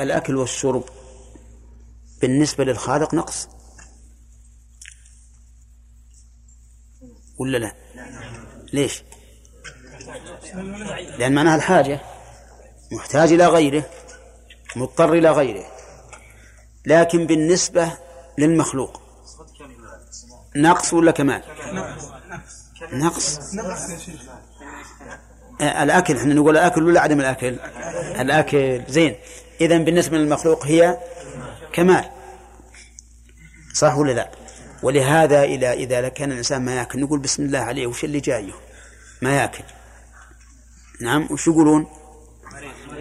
الأكل والشرب. بالنسبة للخالق نقص. ولا لا؟ ليش؟ لأن معناها الحاجة محتاج إلى غيره مضطر إلى غيره. لكن بالنسبة للمخلوق نقص ولا كمال؟ نقص. الأكل إحنا نقول الأكل ولا عدم الأكل؟ الأكل. زين. إذا بالنسبة للمخلوق هي كمال. صح ولا لا؟ ولهذا إذا إذا كان الإنسان ما يأكل نقول بسم الله عليه وش اللي جاية؟ ما يأكل. نعم وش يقولون؟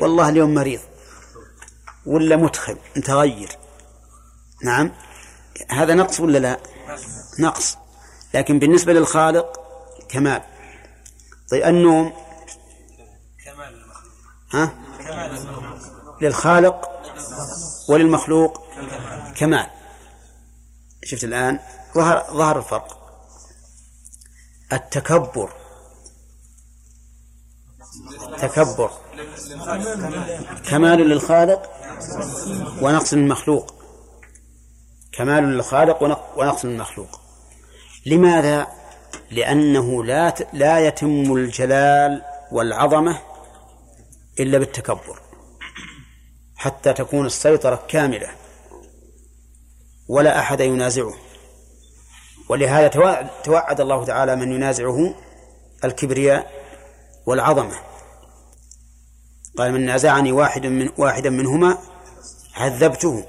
والله اليوم مريض. ولا متخب متغير. نعم هذا نقص ولا لا؟ نقص. لكن بالنسبة للخالق كمال. طيب النوم؟ ها؟ للخالق وللمخلوق كمال. شفت الآن؟ ظهر ظهر الفرق. التكبر. تكبر. كمال للخالق ونقص للمخلوق كمال للخالق ونقص للمخلوق لماذا؟ لأنه لا لا يتم الجلال والعظمة إلا بالتكبر. حتى تكون السيطرة كاملة. ولا أحد ينازعه. ولهذا توعد الله تعالى من ينازعه الكبرياء والعظمة. قال من نازعني واحد من واحدا منهما عذبته.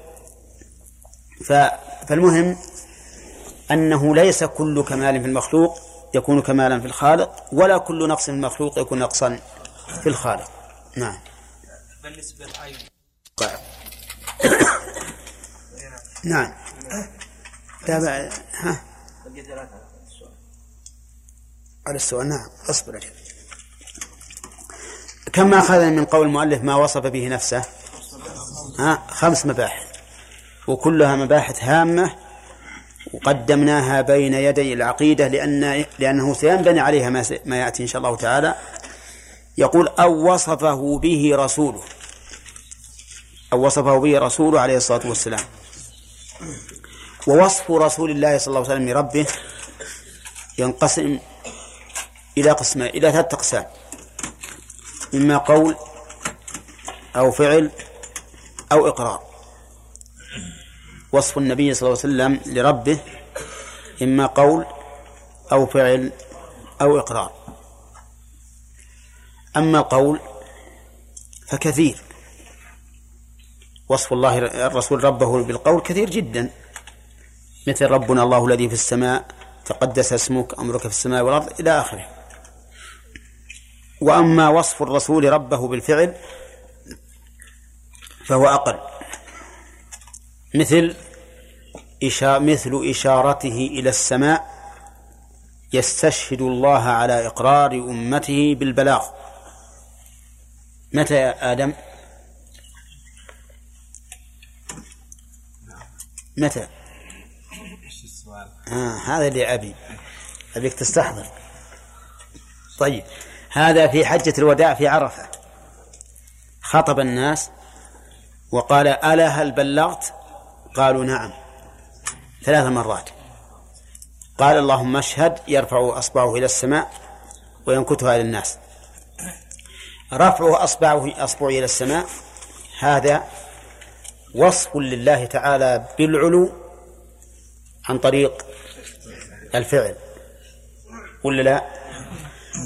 فالمهم أنه ليس كل كمال في المخلوق يكون كمالا في الخالق ولا كل نقص في المخلوق يكون نقصا في الخالق. نعم. بالنسبة نعم. لا ها. على السؤال. نعم. اصبر أجل كم أخذنا من قول المؤلف ما وصف به نفسه؟ ها خمس مباحث. وكلها مباحث هامة وقدمناها بين يدي العقيدة لأن لأنه سينبني عليها ما, ما يأتي إن شاء الله تعالى. يقول أو وصفه به رسوله. أو وصفه به رسوله عليه الصلاة والسلام. ووصف رسول الله صلى الله عليه وسلم لربه ينقسم إلى قسمين إلى ثلاثة أقسام. إما قول أو فعل أو إقرار. وصف النبي صلى الله عليه وسلم لربه إما قول أو فعل أو إقرار. أما القول فكثير. وصف الله الرسول ربه بالقول كثير جدا. مثل ربنا الله الذي في السماء تقدس اسمك أمرك في السماء والأرض إلى آخره. وأما وصف الرسول ربه بالفعل فهو أقل. مثل مثل إشارته إلى السماء يستشهد الله على إقرار أمته بالبلاغ. متى يا آدم؟ متى؟ آه هذا اللي أبي. أبيك تستحضر. طيب هذا في حجة الوداع في عرفة. خطب الناس وقال ألا هل بلغت؟ قالوا نعم. ثلاث مرات. قال اللهم اشهد يرفع أصبعه إلى السماء وينكتها إلى الناس. رفع أصبعه أصبعه إلى السماء هذا وصف لله تعالى بالعلو عن طريق الفعل. ولا لا؟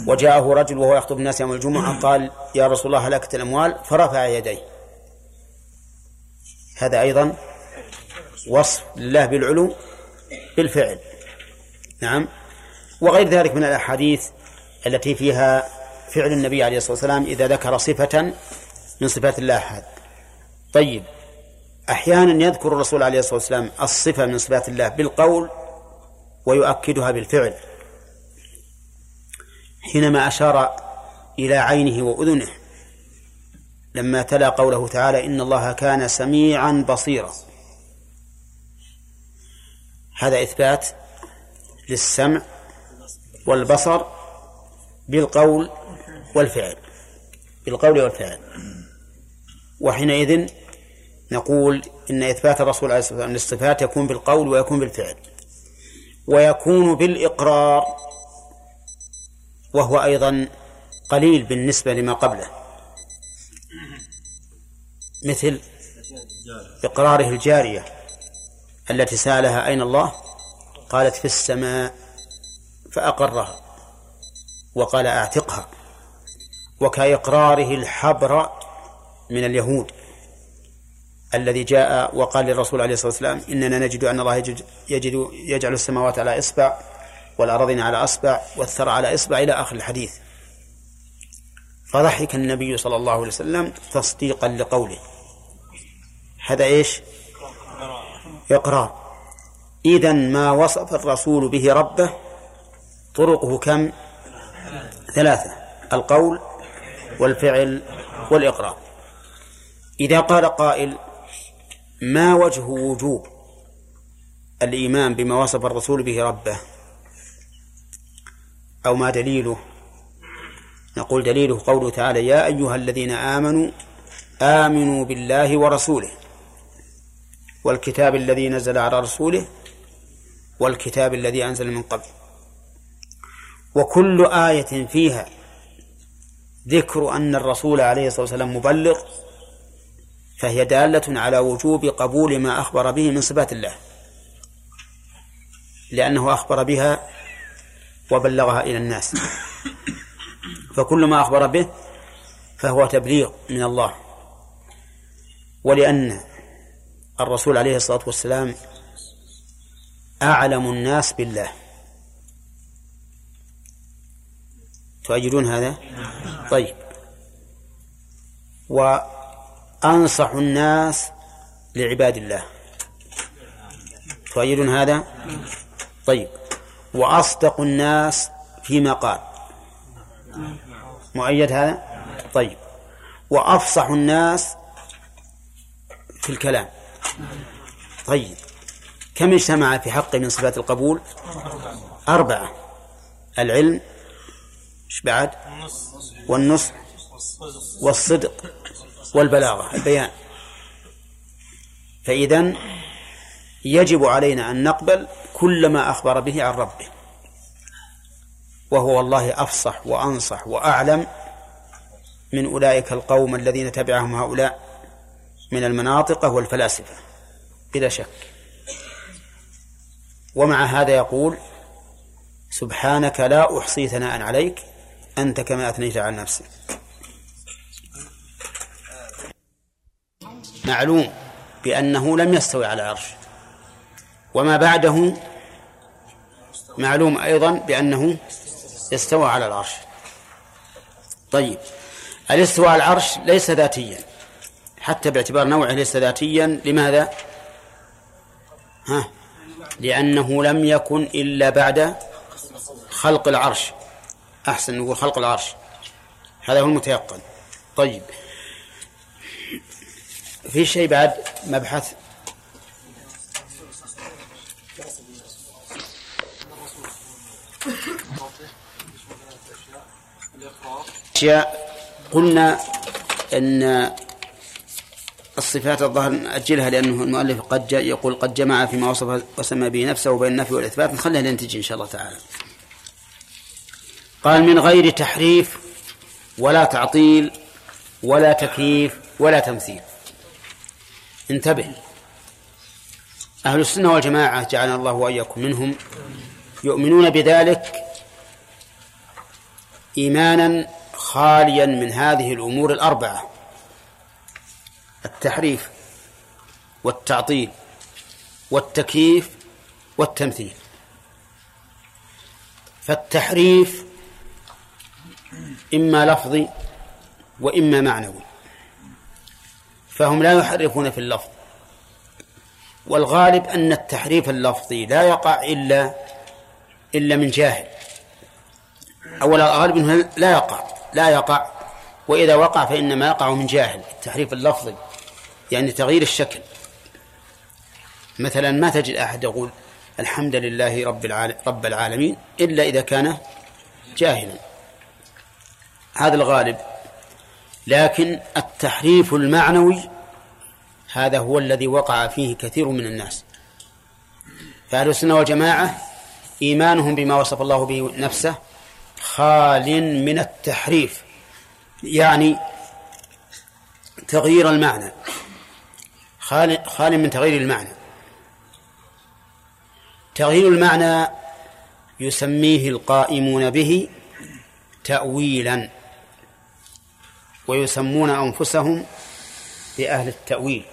وجاءه رجل وهو يخطب الناس يوم الجمعة قال يا رسول الله هلكت الأموال؟ فرفع يديه. هذا أيضا وصف لله بالعلو بالفعل. نعم. وغير ذلك من الأحاديث التي فيها فعل النبي عليه الصلاة والسلام إذا ذكر صفة من صفات الله أحد. طيب. أحيانا يذكر الرسول عليه الصلاة والسلام الصفة من صفات الله بالقول ويؤكدها بالفعل. حينما أشار إلى عينه وأذنه لما تلا قوله تعالى إن الله كان سميعا بصيرا هذا إثبات للسمع والبصر بالقول والفعل بالقول والفعل. وحينئذ نقول إن إثبات الرسول عليه الصلاة والسلام للصفات يكون بالقول ويكون بالفعل ويكون بالإقرار وهو أيضا قليل بالنسبة لما قبله. مثل إقراره الجارية التي سألها أين الله؟ قالت في السماء فأقرها وقال أعتقها. وكإقراره الحبر من اليهود. الذي جاء وقال للرسول عليه الصلاة والسلام إننا نجد أن الله يجد, يجد يجعل السماوات على إصبع والأراضين على أصبع والثرى على إصبع إلى آخر الحديث. فضحك النبي صلى الله عليه وسلم تصديقا لقوله. هذا إيش؟ إقرار. إذا ما وصف الرسول به ربه طرقه كم؟ ثلاثة. القول والفعل والإقرار. إذا قال قائل ما وجه وجوب الإيمان بما وصف الرسول به ربه؟ أو ما دليله؟ نقول دليله قوله تعالى يا أيها الذين آمنوا آمنوا بالله ورسوله والكتاب الذي نزل على رسوله والكتاب الذي أنزل من قبل. وكل آية فيها ذكر أن الرسول عليه الصلاة والسلام مبلغ فهي دالة على وجوب قبول ما أخبر به من صفات الله لأنه أخبر بها وبلغها إلى الناس. فكل ما أخبر به فهو تبليغ من الله. ولأن الرسول عليه الصلاة والسلام أعلم الناس بالله. تؤيدون هذا؟ طيب. وأنصح الناس لعباد الله. تؤيدون هذا؟ طيب. وأصدق الناس فيما قال. مؤيد هذا؟ طيب. وأفصح الناس في الكلام. طيب. كم اجتمع في حقه من صفات القبول؟ أربعة. العلم إيش بعد؟ والنصح. والصدق. والبلاغة. البيان. فإذا يجب علينا أن نقبل كل ما أخبر به عن ربه. وهو والله أفصح وأنصح وأعلم من أولئك القوم الذين تبعهم هؤلاء من المناطق والفلاسفة بلا شك. ومع هذا يقول سبحانك لا أحصي ثناء عليك أنت كما أثنيت على نفسك. معلوم بأنه لم يستوي على العرش. وما بعده معلوم أيضا بأنه استوى على العرش. طيب الاستواء على العرش ليس ذاتيا. حتى باعتبار نوعه ليس ذاتيا لماذا؟ ها؟ لأنه لم يكن إلا بعد خلق العرش. أحسن نقول خلق العرش. هذا هو المتيقن. طيب في شيء بعد مبحث؟ أشياء. قلنا أن الصفات الظاهر نأجلها لأنه المؤلف قد يقول قد جمع فيما وصف وسمى به نفسه بين النفي والإثبات. نخليها لنتيجة إن شاء الله تعالى. قال من غير تحريف ولا تعطيل ولا تكييف ولا تمثيل. انتبه. أهل السنة والجماعة جعلنا الله وإياكم منهم. يؤمنون بذلك إيمانا خاليا من هذه الأمور الأربعة. التحريف والتعطيل والتكييف والتمثيل. فالتحريف إما لفظي وإما معنوي. فهم لا يحرفون في اللفظ. والغالب أن التحريف اللفظي لا يقع إلا إلا من جاهل. أو الغالب أنه لا يقع لا يقع. وإذا وقع فإنما يقع من جاهل. التحريف اللفظي يعني تغيير الشكل. مثلا ما تجد أحد يقول الحمد لله رب رب العالمين إلا إذا كان جاهلا. هذا الغالب لكن التحريف المعنوي هذا هو الذي وقع فيه كثير من الناس. فأهل السنة والجماعة إيمانهم بما وصف الله به نفسه خال من التحريف يعني تغيير المعنى خال خال من تغيير المعنى. تغيير المعنى يسميه القائمون به تأويلا. ويسمون أنفسهم بأهل التأويل.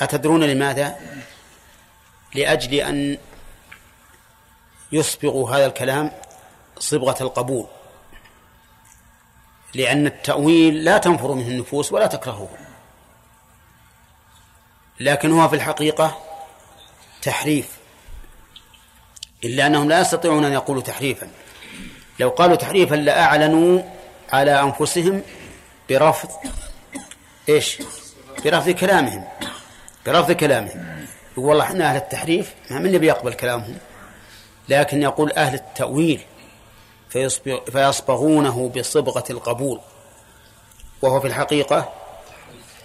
أتدرون لماذا؟ لأجل أن يصبغوا هذا الكلام صبغة القبول. لأن التأويل لا تنفر منه النفوس ولا تكرهه. لكن هو في الحقيقة تحريف. إلا أنهم لا يستطيعون أن يقولوا تحريفا. لو قالوا تحريفا لأعلنوا على أنفسهم برفض إيش؟ برفض كلامهم برفض كلامهم. يقول والله إحنا أهل التحريف ما من بيقبل كلامهم؟ لكن يقول أهل التأويل فيصبغونه بصبغة القبول. وهو في الحقيقة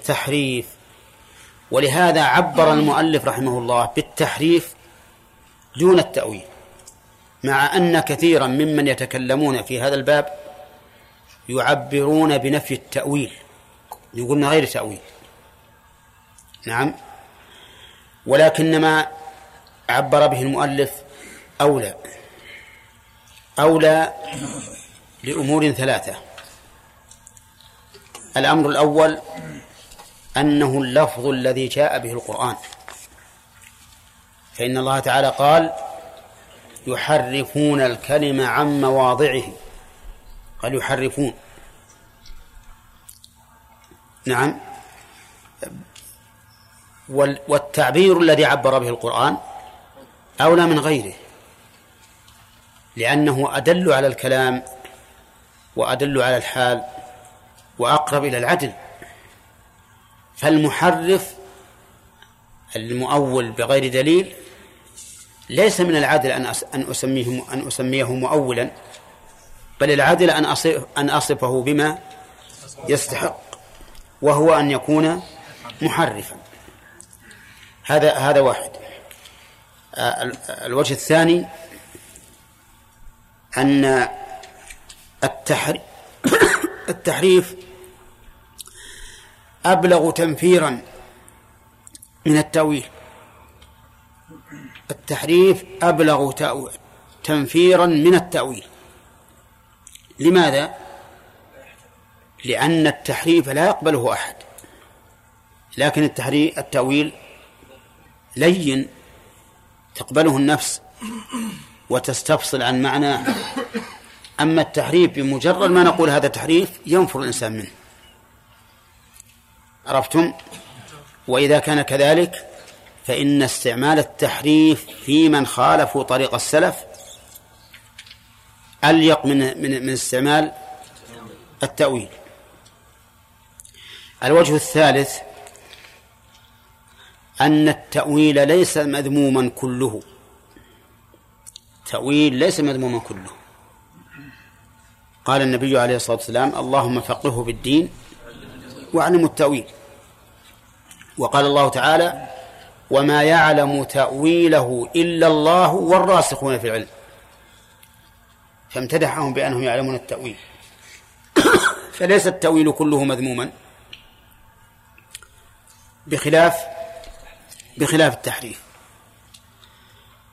تحريف. ولهذا عبر المؤلف رحمه الله بالتحريف دون التأويل مع أن كثيرا ممن يتكلمون في هذا الباب يعبرون بنفي التأويل. يقولون غير تأويل. نعم. ولكن ما عبر به المؤلف أولى. أولى لأمور ثلاثة. الأمر الأول أنه اللفظ الذي جاء به القرآن. فإن الله تعالى قال يحرفون الكلم عن مواضعه قال يحرفون. نعم. والتعبير الذي عبر به القرآن أولى من غيره. لأنه أدل على الكلام وأدل على الحال وأقرب إلى العدل. فالمحرف المؤول بغير دليل ليس من العدل أن أسميه أن أسميه مؤولا. بل العدل أن أن أصفه بما يستحق وهو أن يكون محرفا. هذا هذا واحد. الوجه الثاني أن التحريف أبلغ تنفيرا من التأويل. التحريف أبلغ تنفيرا من التأويل. لماذا؟ لأن التحريف لا يقبله أحد. لكن التحريف التأويل لين تقبله النفس وتستفصل عن معناه أما التحريف بمجرد ما نقول هذا تحريف ينفر الإنسان منه. عرفتم؟ وإذا كان كذلك فإن استعمال التحريف في من خالفوا طريق السلف أليق من من من استعمال التأويل. الوجه الثالث أن التأويل ليس مذموما كله. تأويل ليس مذموما كله. قال النبي عليه الصلاة والسلام اللهم فقهه بالدين واعلم التأويل. وقال الله تعالى وما يعلم تأويله إلا الله والراسخون في العلم. فامتدحهم بأنهم يعلمون التأويل. فليس التأويل كله مذموما. بخلاف بخلاف التحريف.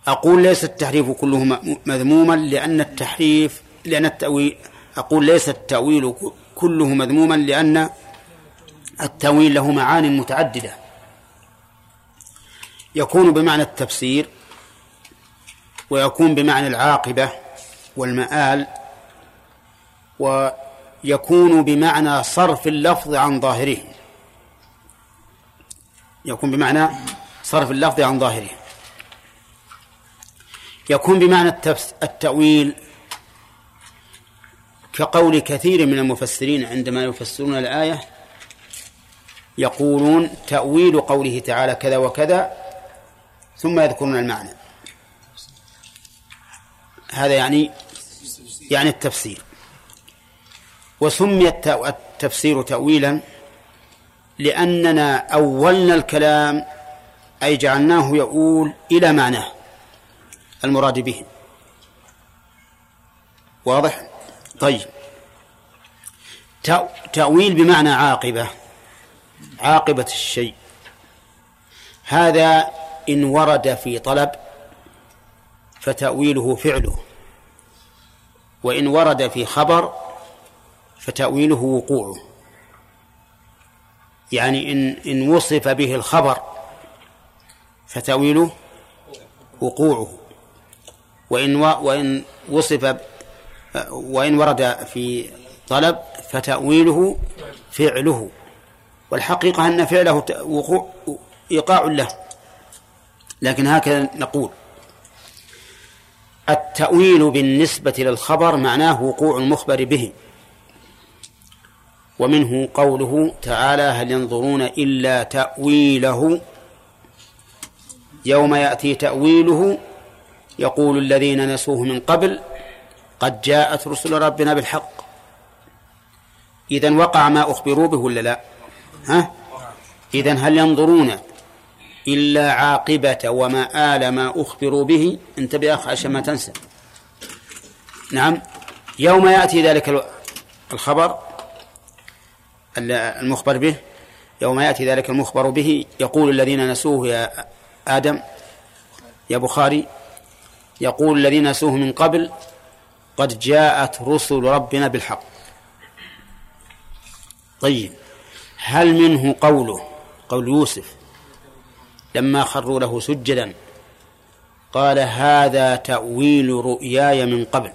أقول ليس التحريف كله مذموما لأن التحريف لأن التأويل أقول ليس التأويل كله مذموما لأن التأويل له معان متعددة. يكون بمعنى التفسير ويكون بمعنى العاقبة والمآل ويكون بمعنى صرف اللفظ عن ظاهره. يكون بمعنى صرف اللفظ عن ظاهره. يكون بمعنى التأويل كقول كثير من المفسرين عندما يفسرون الآية يقولون تأويل قوله تعالى كذا وكذا ثم يذكرون المعنى. هذا يعني يعني التفسير. وسمي التفسير تأويلا لأننا أولنا الكلام أي جعلناه يؤول إلى معناه المراد به. واضح؟ طيب. تأويل بمعنى عاقبة عاقبة الشيء. هذا إن ورد في طلب فتأويله فعله. وإن ورد في خبر فتأويله وقوعه يعني إن إن وصف به الخبر فتأويله وقوعه. وإن وإن وصف وإن ورد في طلب فتأويله فعله. والحقيقة أن فعله وقوع إيقاع له. لكن هكذا نقول. التأويل بالنسبة للخبر معناه وقوع المخبر به. ومنه قوله تعالى هل ينظرون إلا تأويله؟ يوم يأتي تأويله يقول الذين نسوه من قبل قد جاءت رسل ربنا بالحق. إذن وقع ما أخبروا به ولا لا؟ ها؟ إذن هل ينظرون إلا عاقبة ومآل ما أخبروا به انتبه يا أخ عشان ما تنسى. نعم. يوم يأتي ذلك الخبر المخبر به يوم يأتي ذلك المخبر به يقول الذين نسوه يا آدم يا بخاري يقول الذين نسوه من قبل قد جاءت رسل ربنا بالحق. طيب. هل منه قوله قول يوسف لما خروا له سجدا. قال هذا تأويل رؤياي من قبل.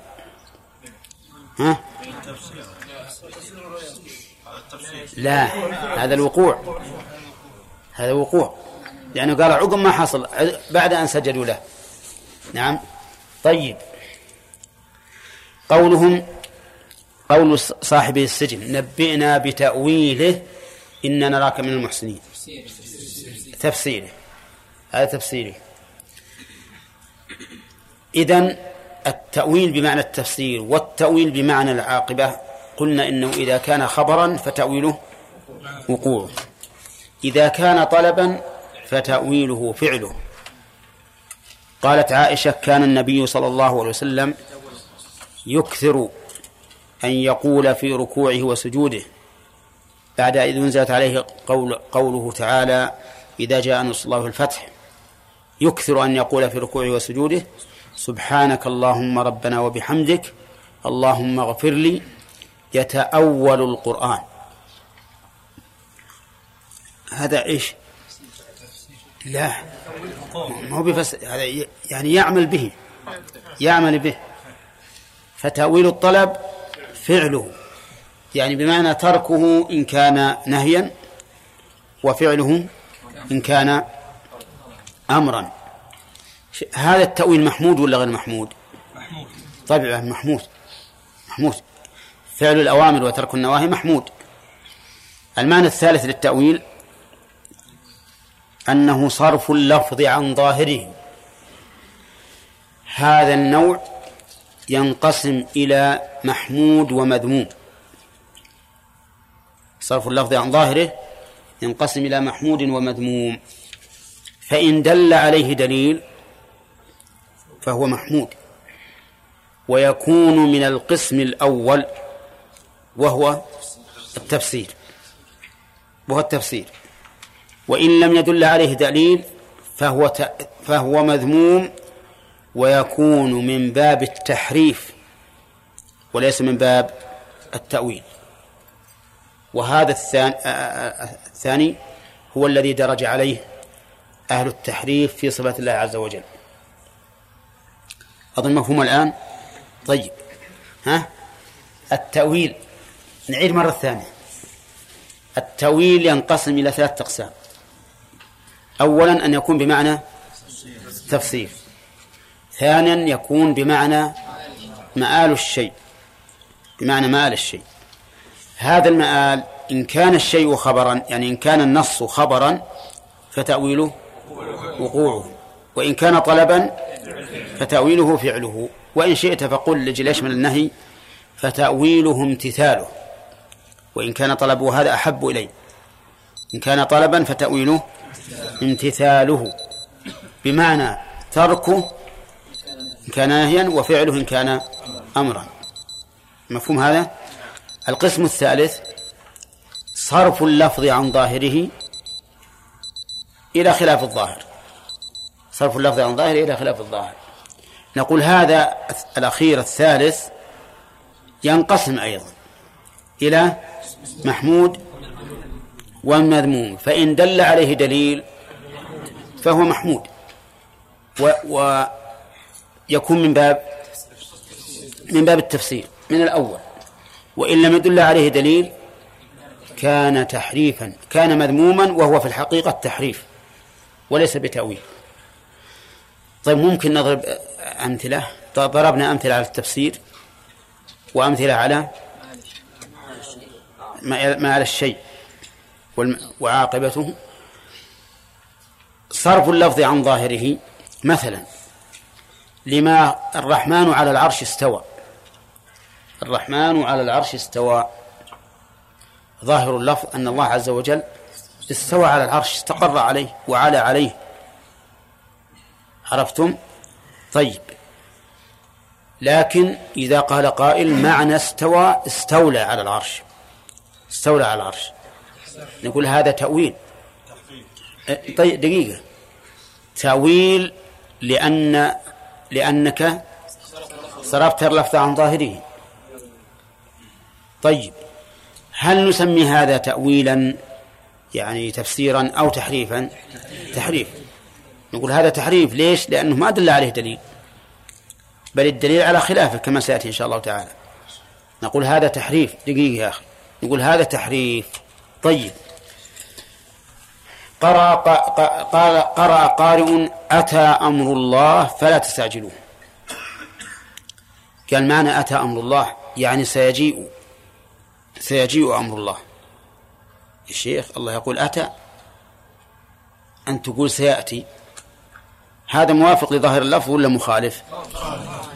ها؟ لا هذا الوقوع. هذا وقوع. لأنه قال عقب ما حصل بعد أن سجدوا له. نعم. طيب. قولهم قول صاحب السجن نبئنا بتأويله إنا نراك من المحسنين. تفسيره. هذا تفسيره إذن التأويل بمعنى التفسير والتأويل بمعنى العاقبة قلنا إنه إذا كان خبرا فتأويله وقوعه إذا كان طلبا فتأويله فعله. قالت عائشة كان النبي صلى الله عليه وسلم يكثر أن يقول في ركوعه وسجوده. بعد إذ أنزلت عليه قول قوله تعالى إذا جاء نصر الله الفتح يكثر أن يقول في ركوعه وسجوده سبحانك اللهم ربنا وبحمدك اللهم اغفر لي يتأول القرآن هذا إيش؟ لا ما هو بفس هذا يعني يعمل به يعمل به فتأويل الطلب فعله يعني بمعنى تركه إن كان نهيا وفعله إن كان أمرا. هذا التأويل محمود ولا غير محمود؟ محمود. طبعا محمود. محمود. فعل الأوامر وترك النواهي محمود. المعنى الثالث للتأويل أنه صرف اللفظ عن ظاهره. هذا النوع ينقسم إلى محمود ومذموم. صرف اللفظ عن ظاهره ينقسم إلى محمود ومذموم. فإن دل عليه دليل فهو محمود ويكون من القسم الأول وهو التفسير وهو التفسير. وإن لم يدل عليه دليل فهو فهو مذموم ويكون من باب التحريف وليس من باب التأويل. وهذا الثاني هو الذي درج عليه أهل التحريف في صفات الله عز وجل. أظن مفهوم الآن؟ طيب. ها؟ التأويل. نعيد مرة ثانية. التأويل ينقسم إلى ثلاثة أقسام. أولا أن يكون بمعنى تفسير ثانيا يكون بمعنى مآل الشيء. بمعنى مآل الشيء. هذا المآل إن كان الشيء خبرا يعني إن كان النص خبرا فتأويله وقوعه. وإن كان طلبا فتأويله فعله. وإن شئت فقل لجل يشمل النهي فتأويله امتثاله. وإن كان طلبه هذا أحب إلي إن كان طلبا فتأويله امتثاله. بمعنى تركه إن كان نهيا وفعله إن كان أمرا. مفهوم هذا؟ القسم الثالث صرف اللفظ عن ظاهره إلى خلاف الظاهر. صرف اللفظ عن ظاهره إلى خلاف الظاهر. نقول هذا الأخير الثالث ينقسم أيضا إلى محمود ومذموم فإن دل عليه دليل فهو محمود. و ويكون من باب من باب التفسير من الأول. وإن لم يدل عليه دليل كان تحريفا كان مذموما وهو في الحقيقة تحريف وليس بتأويل. طيب ممكن نضرب أمثلة؟ ضربنا أمثلة على التفسير وأمثلة على ما على الشيء وعاقبته. صرف اللفظ عن ظاهره. مثلا لما الرحمن على العرش استوى. الرحمن على العرش استوى. ظاهر اللفظ أن الله عز وجل استوى على العرش استقر عليه وعلى عليه. عرفتم؟ طيب. لكن إذا قال قائل معنى استوى استولى على العرش. استولى على العرش. نقول هذا تأويل. طيب دقيقة. تأويل لأن لأنك صرفت اللفظ عن ظاهره. طيب. هل نسمي هذا تأويلا؟ يعني تفسيرا أو تحريفا. تحريف. نقول هذا تحريف ليش؟ لأنه ما دل عليه دليل. بل الدليل على خلافه كما سيأتي إن شاء الله تعالى. نقول هذا تحريف. دقيقة يا أخي. نقول هذا تحريف. طيب. قرأ قال قرأ قارئ أتى أمر الله فلا تستعجلوه. قال معنى أتى أمر الله؟ يعني سيجيء. سيجيء أمر الله. يا شيخ الله يقول أتى أن تقول سيأتي. هذا موافق لظاهر اللفظ ولا مخالف؟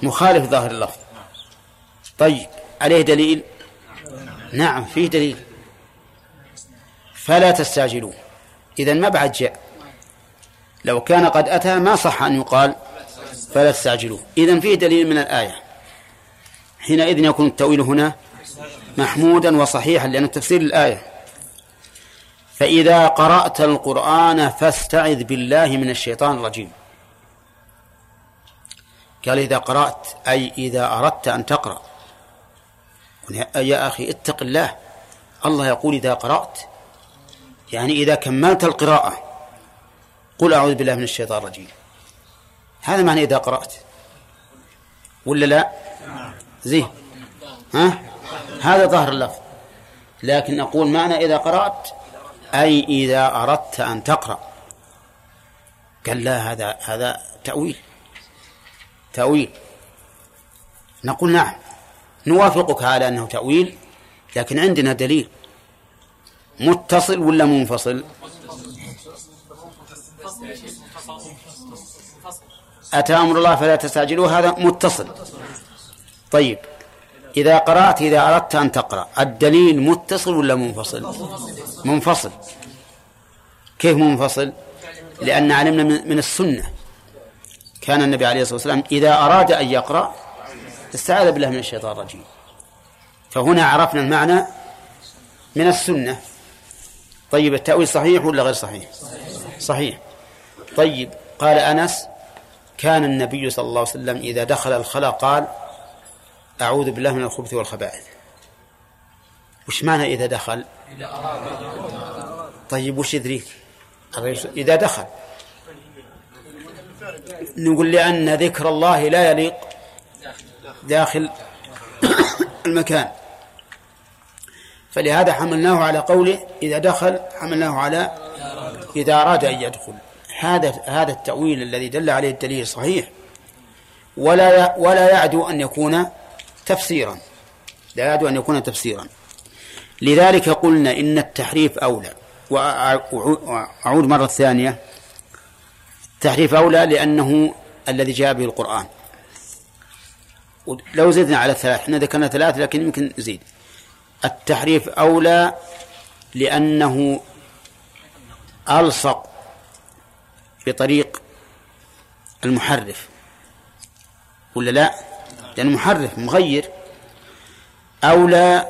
مخالف ظاهر اللفظ. طيب عليه دليل؟ نعم فيه دليل. فلا تستعجلوه. إذا ما بعد جاء لو كان قد أتى ما صح أن يقال فلا تستعجلوه. إذا فيه دليل من الآية. حينئذ يكون التأويل هنا محمودا وصحيحا لأن تفسير الآية فإذا قرأت القرآن فاستعذ بالله من الشيطان الرجيم. قال إذا قرأت أي إذا أردت أن تقرأ. يا أخي اتق الله. الله يقول إذا قرأت. يعني إذا كملت القراءة. قل أعوذ بالله من الشيطان الرجيم. هذا معنى إذا قرأت. ولا لا؟ زين ها؟ هذا ظهر اللفظ. لكن أقول معنى إذا قرأت أي إذا أردت أن تقرأ. قال لا هذا هذا تأويل. تأويل. نقول نعم نوافقك على أنه تأويل لكن عندنا دليل. متصل ولا منفصل؟ أتى أمر الله فلا تستعجلوا هذا متصل. طيب. إذا قرأت إذا أردت أن تقرأ الدليل متصل ولا منفصل؟ منفصل. كيف منفصل؟ لأن علمنا من السنة. كان النبي عليه الصلاة والسلام إذا أراد أن يقرأ استعاذ بالله من الشيطان الرجيم. فهنا عرفنا المعنى من السنة. طيب التأويل صحيح ولا غير صحيح؟ صحيح. طيب قال أنس كان النبي صلى الله عليه وسلم إذا دخل الخلاء قال أعوذ بالله من الخبث والخبائث. وش معنى إذا دخل؟ طيب وش يدريك؟ إذا دخل. نقول لأن ذكر الله لا يليق داخل المكان. فلهذا حملناه على قوله إذا دخل حملناه على إذا أراد أن يدخل. هذا هذا التأويل الذي دل عليه الدليل صحيح. ولا ولا يعدو أن يكون تفسيرا. لا يعدو أن يكون تفسيرا. لذلك قلنا إن التحريف أولى. وأعود مرة ثانية. التحريف أولى لأنه الذي جاء به القرآن. لو زدنا على ثلاث إحنا ذكرنا ثلاث لكن يمكن نزيد. التحريف أولى لأنه ألصق بطريق المحرف. ولا لا؟ لأنه محرف مغير. أولى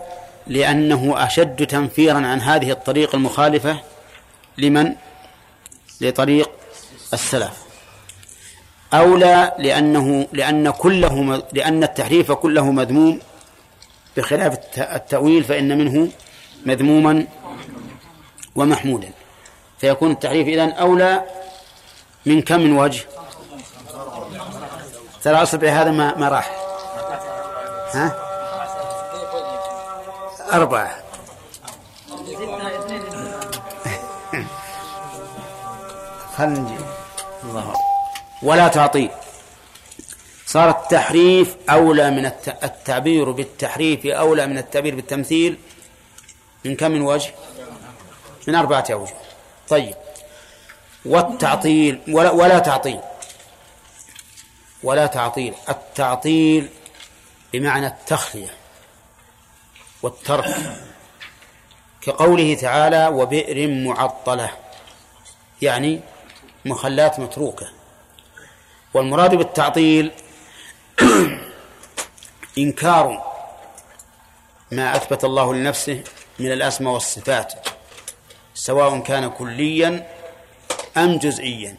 لأنه أشد تنفيرا عن هذه الطريق المخالفة لمن؟ لطريق السلف. أولى لأنه لأن كله لأن التحريف كله مذموم. بخلاف التأويل فإن منه مذموما ومحمودا فيكون التحريف إذن أولى من كم من وجه؟ ترى أصبع هذا ما ما راح. ها؟ أربعة. خلنا نجي. الله ولا تعطيل صار التحريف أولى من التعبير بالتحريف أولى من التعبير بالتمثيل. من كم من وجه؟ من أربعة أوجه طيب. والتعطيل ولا, ولا تعطيل. ولا تعطيل. التعطيل بمعنى التخلية والترك كقوله تعالى وبئر معطلة يعني مخلات متروكة. والمراد بالتعطيل إنكار ما أثبت الله لنفسه من الأسماء والصفات سواء كان كليا أم جزئيا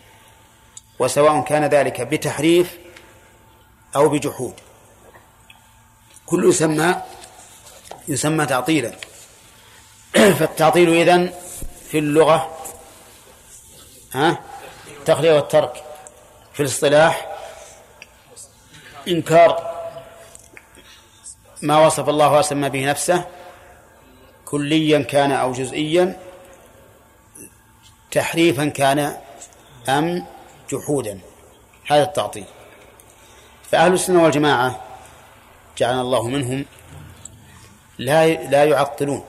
وسواء كان ذلك بتحريف أو بجحود. كل يسمى يسمى تعطيلا. فالتعطيل إذن في اللغة ها؟ التخلية والترك. في الاصطلاح إنكار ما وصف الله وسمى به نفسه كليا كان أو جزئيا تحريفا كان أم جحودا. هذا التعطيل. فأهل السنة والجماعة جعلنا الله منهم لا لا يعطلون.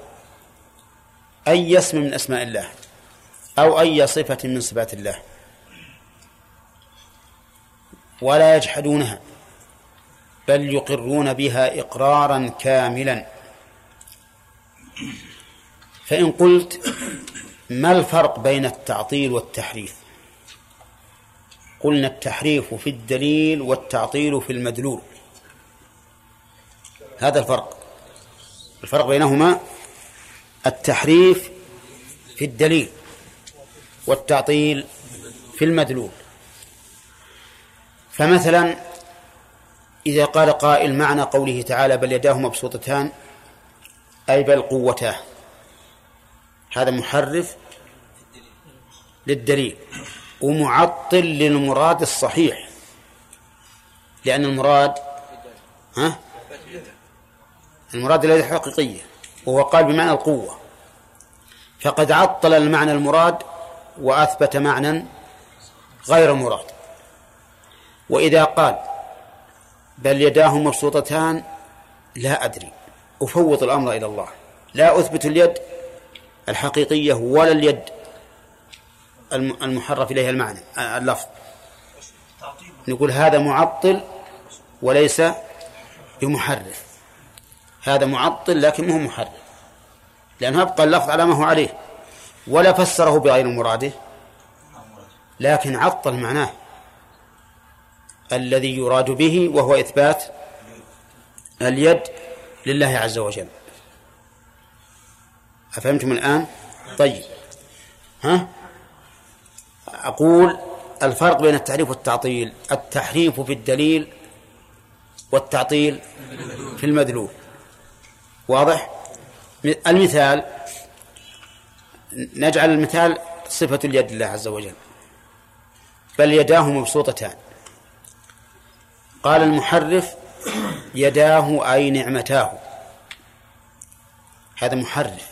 أي اسم من أسماء الله أو أي صفة من صفات الله. ولا يجحدونها بل يقرون بها إقرارا كاملا. فإن قلت ما الفرق بين التعطيل والتحريف؟ قلنا التحريف في الدليل والتعطيل في المدلول. هذا الفرق. الفرق بينهما التحريف في الدليل والتعطيل في المدلول. فمثلا إذا قال قائل معنى قوله تعالى بل يداه مبسوطتان أي بل قوتاه. هذا محرف للدليل ومعطل للمراد الصحيح لأن المراد ها؟ المراد الذي حقيقية وهو قال بمعنى القوة. فقد عطل المعنى المراد وأثبت معنى غير مراد. وإذا قال بل يداه مبسوطتان لا أدري. أفوض الأمر إلى الله. لا أثبت اليد الحقيقية ولا اليد المحرف إليها المعنى اللفظ. نقول هذا معطل وليس بمحرف. هذا معطل لكن هو محرف لأنه أبقى اللفظ على ما هو عليه. ولا فسره بغير مراده. لكن عطل معناه. الذي يراد به وهو إثبات اليد لله عز وجل. أفهمتم الآن؟ طيب. ها؟ أقول الفرق بين التحريف والتعطيل. التحريف في الدليل والتعطيل في المدلول. واضح؟ المثال نجعل المثال صفة اليد لله عز وجل. بل يداه مبسوطتان. قال المحرف يداه أي نعمتاه. هذا محرف.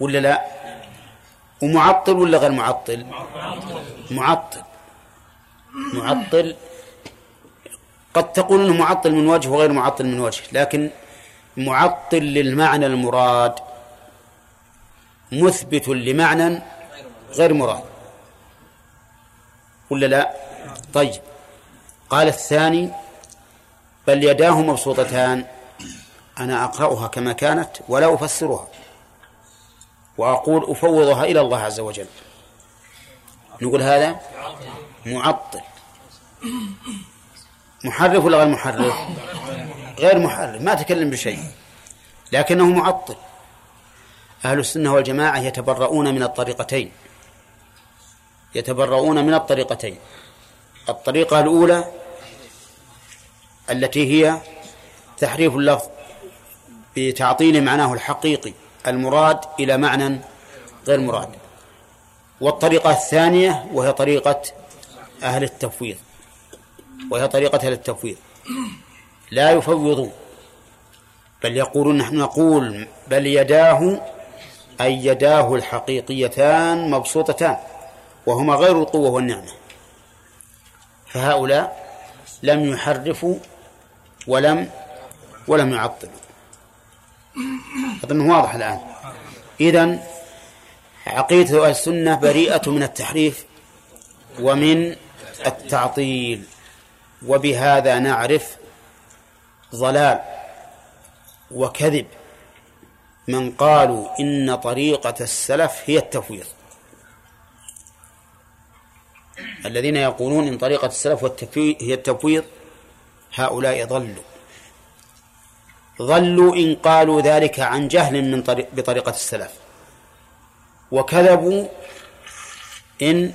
ولا لا؟ ومعطل ولا غير معطل؟ معطل. معطل. قد تقول إنه معطل من وجه وغير معطل من وجه لكن معطل للمعنى المراد مثبت لمعنى غير مراد. ولا لا؟ طيب. قال الثاني بل يداه مبسوطتان أنا أقرأها كما كانت ولا أفسرها وأقول أفوضها إلى الله عز وجل. نقول هذا معطل. محرف ولا غير محرف؟ غير محرف ما تكلم بشيء. لكنه معطل. أهل السنة والجماعة يتبرؤون من الطريقتين. يتبرؤون من الطريقتين. الطريقة الأولى التي هي تحريف اللفظ بتعطيل معناه الحقيقي المراد إلى معنى غير مراد. والطريقة الثانية وهي طريقة أهل التفويض. وهي طريقة أهل التفويض. لا يفوضون بل يقولون نحن نقول بل يداه أي يداه الحقيقيتان مبسوطتان وهما غير القوة والنعمة. فهؤلاء لم يحرفوا ولم ولم يعطلوا. أظن واضح الآن. إذن عقيدة أهل السنة بريئة من التحريف ومن التعطيل. وبهذا نعرف ضلال وكذب من قالوا إن طريقة السلف هي التفويض. الذين يقولون إن طريقة السلف هي التفويض هؤلاء ضلوا. ضلوا إن قالوا ذلك عن جهل من طريق بطريقة السلف. وكذبوا إن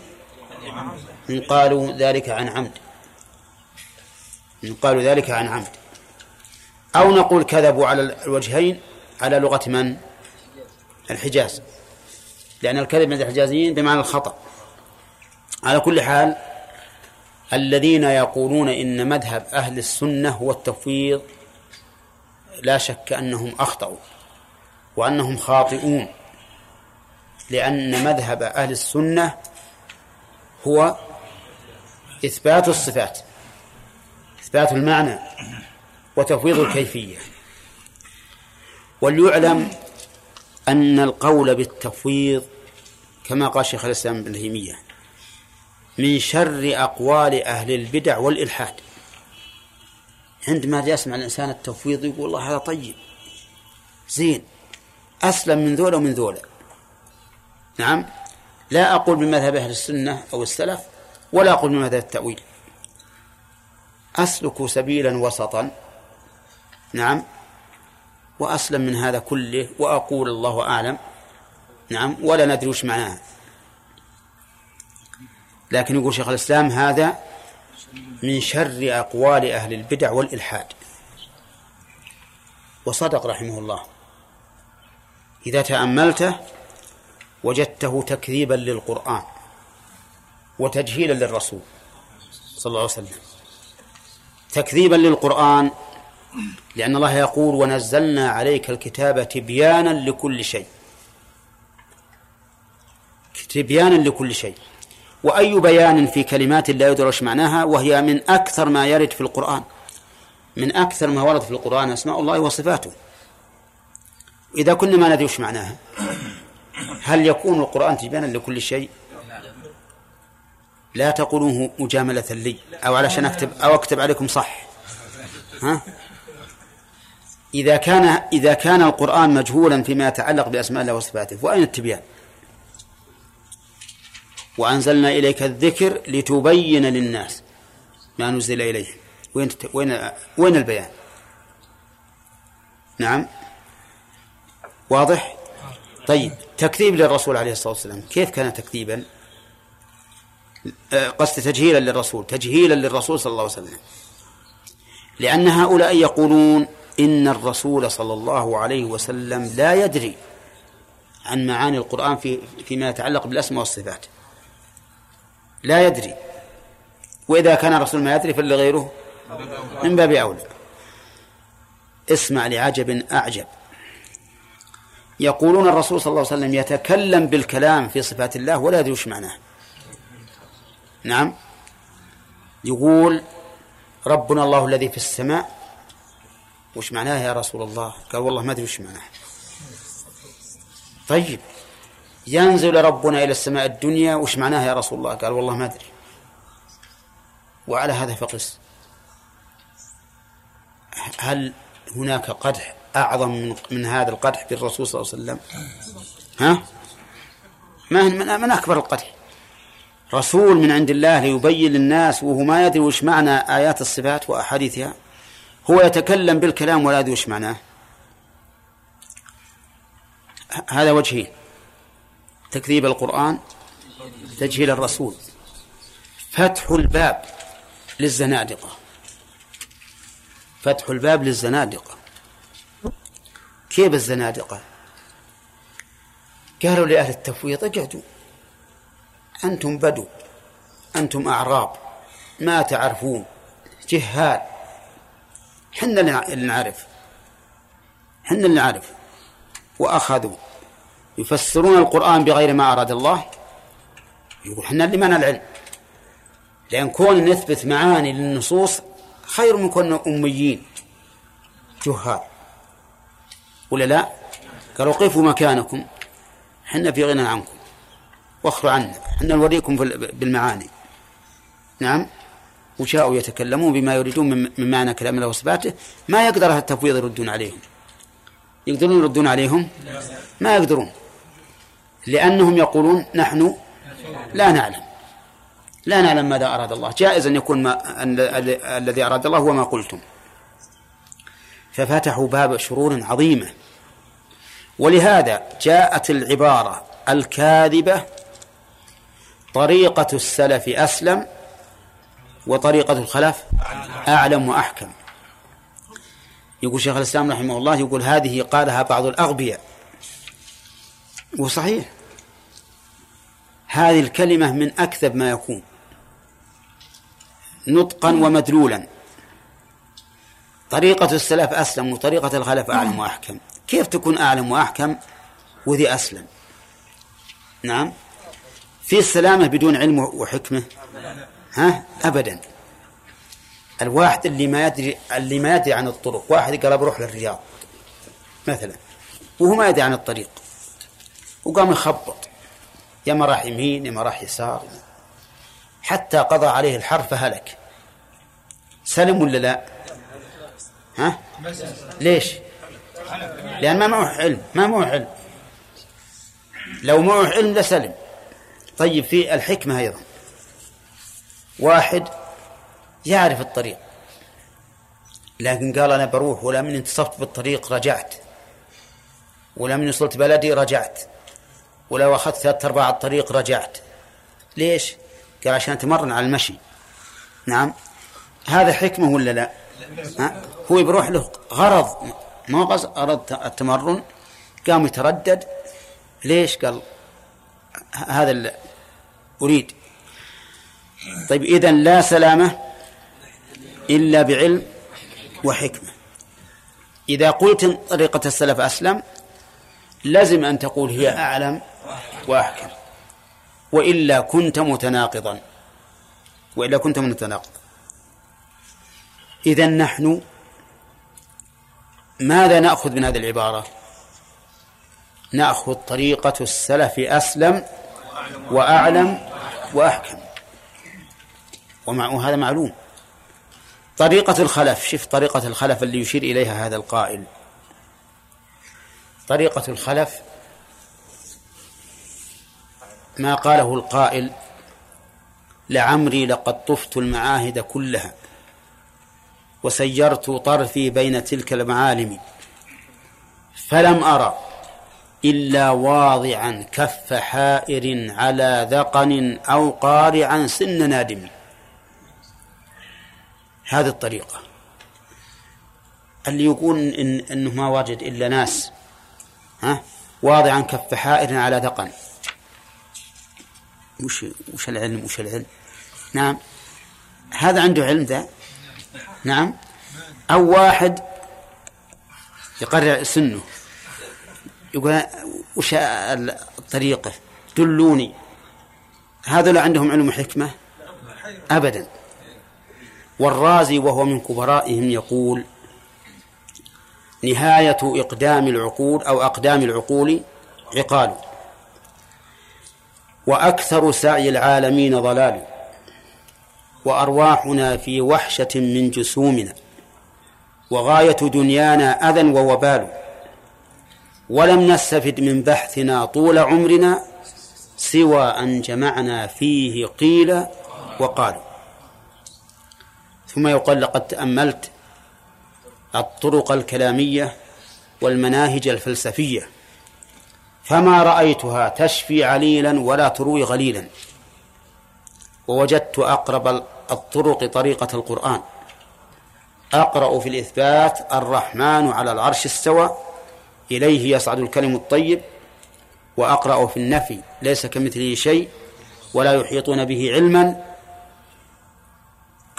إن قالوا ذلك عن عمد. إن قالوا ذلك عن عمد. أو نقول كذبوا على الوجهين على لغة من؟ الحجاز. لأن الكذب عند الحجازيين بمعنى الخطأ. على كل حال الذين يقولون إن مذهب أهل السنة هو التفويض لا شك أنهم أخطأوا وأنهم خاطئون لأن مذهب أهل السنة هو إثبات الصفات إثبات المعنى. وتفويض الكيفية. وليعلم أن القول بالتفويض كما قال شيخ الإسلام ابن تيمية من شر أقوال أهل البدع والإلحاد. عندما يسمع الإنسان التفويض يقول الله هذا طيب زين أسلم من ذولا ومن ذولا نعم لا أقول بمذهب أهل السنة أو السلف ولا أقول بمذهب التأويل. أسلك سبيلا وسطا نعم. وأسلم من هذا كله وأقول الله أعلم. نعم. ولا ندري وش معناها لكن يقول شيخ الإسلام هذا من شر أقوال أهل البدع والإلحاد. وصدق رحمه الله. إذا تأملته وجدته تكذيبا للقرآن وتجهيلا للرسول صلى الله عليه وسلم. تكذيبا للقرآن لأن الله يقول ونزلنا عليك الكتاب تبيانا لكل شيء. تبيانا لكل شيء. وأي بيان في كلمات لا يدرش معناها وهي من أكثر ما يرد في القرآن. من أكثر ما ورد في القرآن أسماء الله وصفاته. إذا كنا ما ندري وش معناها هل يكون القرآن تبيانا لكل شيء؟ لا تقولوه مجاملة لي أو علشان أكتب أو أكتب عليكم صح. ها؟ إذا كان إذا كان القرآن مجهولا فيما يتعلق بأسماء الله وصفاته فأين التبيان؟ وأنزلنا إليك الذكر لتبين للناس ما نزل إليهم وين وين وين البيان؟ نعم واضح؟ طيب تكذيب للرسول عليه الصلاة والسلام كيف كان تكذيبا؟ آه، قصد تجهيلا للرسول تجهيلا للرسول صلى الله عليه وسلم لأن هؤلاء يقولون إن الرسول صلى الله عليه وسلم لا يدري عن معاني القرآن في فيما يتعلق بالأسماء والصفات. لا يدري. وإذا كان الرسول ما يدري فلغيره من باب أولى. اسمع لعجب أعجب. يقولون الرسول صلى الله عليه وسلم يتكلم بالكلام في صفات الله ولا يدري وش معناه. نعم. يقول ربنا الله الذي في السماء وش معناه يا رسول الله؟ قال والله ما أدري وش معناه طيب. ينزل ربنا إلى السماء الدنيا وش معناه يا رسول الله؟ قال والله ما أدري. وعلى هذا فقس. هل هناك قدح أعظم من, من هذا القدح بالرسول صلى الله عليه وسلم؟ ها؟ ما من, من أكبر القدح؟ رسول من عند الله ليبين للناس وهو ما يدري وش معنى آيات الصفات وأحاديثها. هو يتكلم بالكلام ولا يدري وش معناه. هذا وجهين تكذيب القرآن تجهيل الرسول. فتح الباب للزنادقة. فتح الباب للزنادقة. كيف الزنادقة؟ قالوا لأهل التفويض اقعدوا أنتم بدو أنتم أعراب ما تعرفون. جهال. حنا اللي نعرف. حنا اللي نعرف. وأخذوا. يفسرون القرآن بغير ما أراد الله. يقول حنا اللي معنا العلم لأن كون نثبت معاني للنصوص خير من كون أميين. جهال. ولا لا؟ قالوا قفوا مكانكم. حنا في غنى عنكم. وأخروا عنا حنا نوريكم بالمعاني. نعم؟ وشاءوا يتكلمون بما يريدون من معنى كلام الله وصفاته ما يقدر أهل التفويض يردون عليهم. يقدرون يردون عليهم؟ ما يقدرون. لأنهم يقولون نحن لا نعلم. لا نعلم ماذا أراد الله. جائز أن يكون ما الذي أراد الله هو ما قلتم. ففتحوا باب شرور عظيمة. ولهذا جاءت العبارة الكاذبة طريقة السلف أسلم وطريقة الخلف أعلم وأحكم. يقول شيخ الإسلام رحمه الله يقول هذه قالها بعض الأغبياء. وصحيح. هذه الكلمة من أكذب ما يكون. نطقا ومدلولا. طريقة السلف أسلم وطريقة الخلف أعلم وأحكم. كيف تكون أعلم وأحكم؟ وذي أسلم. نعم. في السلامة بدون علم وحكمة؟ ها؟ أبدا. الواحد اللي ما يدري اللي ما يدري عن الطرق واحد قال بروح للرياض مثلا وهو ما يدري عن الطريق وقام يخبط يا ما راح يمين يا ما راح يسار. حتى قضى عليه الحر فهلك. سلم ولا لا؟ ها؟ ليش؟ لأن ما معه علم ما معه علم. لو معه علم لسلم طيب في الحكمة أيضا. واحد يعرف الطريق لكن قال أنا بروح ولا من انتصفت بالطريق رجعت ولا من وصلت بلدي رجعت ولو أخذت ثلاثة أرباع الطريق رجعت ليش؟ قال عشان أتمرن على المشي نعم هذا حكمة ولا لا؟ ها؟ هو بروح له غرض ما قصد أرد التمرن قام يتردد ليش؟ قال هذا اللي أريد طيب إذا لا سلامة إلا بعلم وحكمة. إذا قلت طريقة السلف أسلم لازم أن تقول هي أعلم وأحكم. وإلا كنت متناقضا. وإلا كنت متناقضا إذا نحن ماذا نأخذ من هذه العبارة؟ نأخذ طريقة السلف أسلم وأعلم وأحكم. وهذا معلوم. طريقة الخلف شوف طريقة الخلف اللي يشير إليها هذا القائل. طريقة الخلف ما قاله القائل لعمري لقد طفت المعاهد كلها وسيرت طرفي بين تلك المعالم فلم أرى إلا واضعا كف حائر على ذقن أو قارعا سن نادم. هذه الطريقة. اللي يقول إن إنه ما وجد إلا ناس ها؟ واضعا كف حائر على ذقن. وش وش العلم؟ وش العلم؟ نعم. هذا عنده علم ذا؟ نعم. أو واحد يقرر سنه يقول وش الطريقة؟ دلوني. هذا عندهم علم وحكمة؟ أبدا. والرازي وهو من كبرائهم يقول نهاية إقدام العقول أو أقدام العقول عقال. وأكثر سعي العالمين ضلال. وأرواحنا في وحشة من جسومنا. وغاية دنيانا أذى ووبال ولم نستفد من بحثنا طول عمرنا سوى أن جمعنا فيه قيل وقالوا ثم يقال لقد تأملت الطرق الكلامية والمناهج الفلسفية فما رأيتها تشفي عليلا ولا تروي غليلا ووجدت أقرب الطرق طريقة القرآن. أقرأ في الإثبات الرحمن على العرش استوى إليه يصعد الكلم الطيب وأقرأ في النفي ليس كمثله شيء ولا يحيطون به علما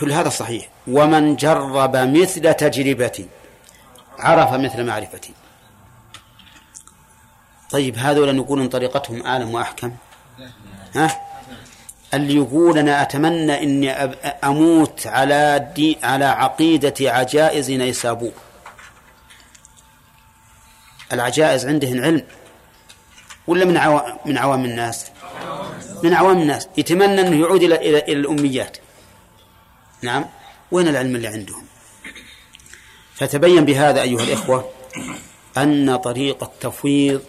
كل هذا صحيح. ومن جرب مثل تجربتي عرف مثل معرفتي. طيب هذولا نقول إن طريقتهم أعلم وأحكم. ها؟ اللي يقول أنا أتمنى إني أموت على دي على عقيدة عجائز نيسابور. العجائز عندهن علم. ولا من عوام من عوام الناس؟ من عوام الناس. يتمنى إنه يعود إلى إلى, الأميات. نعم. وين العلم اللي عندهم؟ فتبين بهذا أيها الإخوة أن طريق التفويض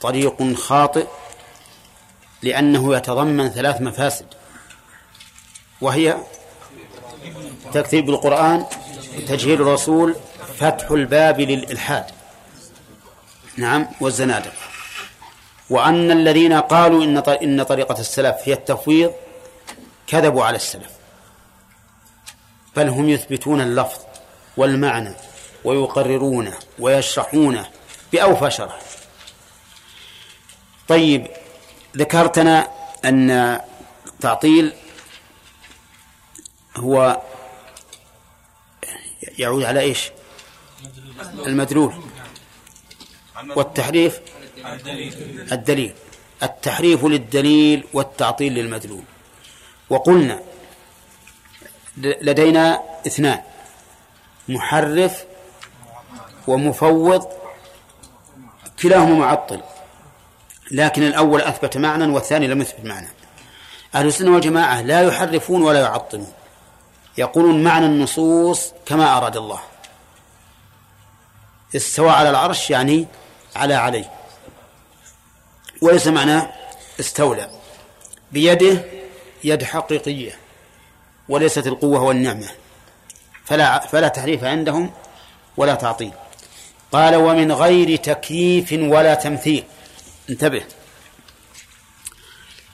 طريق خاطئ لأنه يتضمن ثلاث مفاسد وهي تكذيب القرآن تجهيل الرسول فتح الباب للإلحاد. نعم والزنادقة. وأن الذين قالوا إن إن طريقة السلف هي التفويض كذبوا على السلف. بل هم يثبتون اللفظ والمعنى ويقررونه ويشرحونه بأوفى شرح. طيب ذكرتنا أن التعطيل هو يعود على إيش؟ المدلول. والتحريف؟ الدليل. التحريف للدليل والتعطيل للمدلول. وقلنا لدينا اثنان محرف ومفوض كلاهما معطل لكن الأول أثبت معنى والثاني لم يثبت معنى. أهل السنة والجماعة لا يحرفون ولا يعطلون يقولون معنى النصوص كما أراد الله. استوى على العرش يعني على عليه وليس معناه استولى بيده يد حقيقية وليست القوة والنعمة. فلا فلا تحريف عندهم ولا تعطيل. قال ومن غير تكييف ولا تمثيل. انتبه.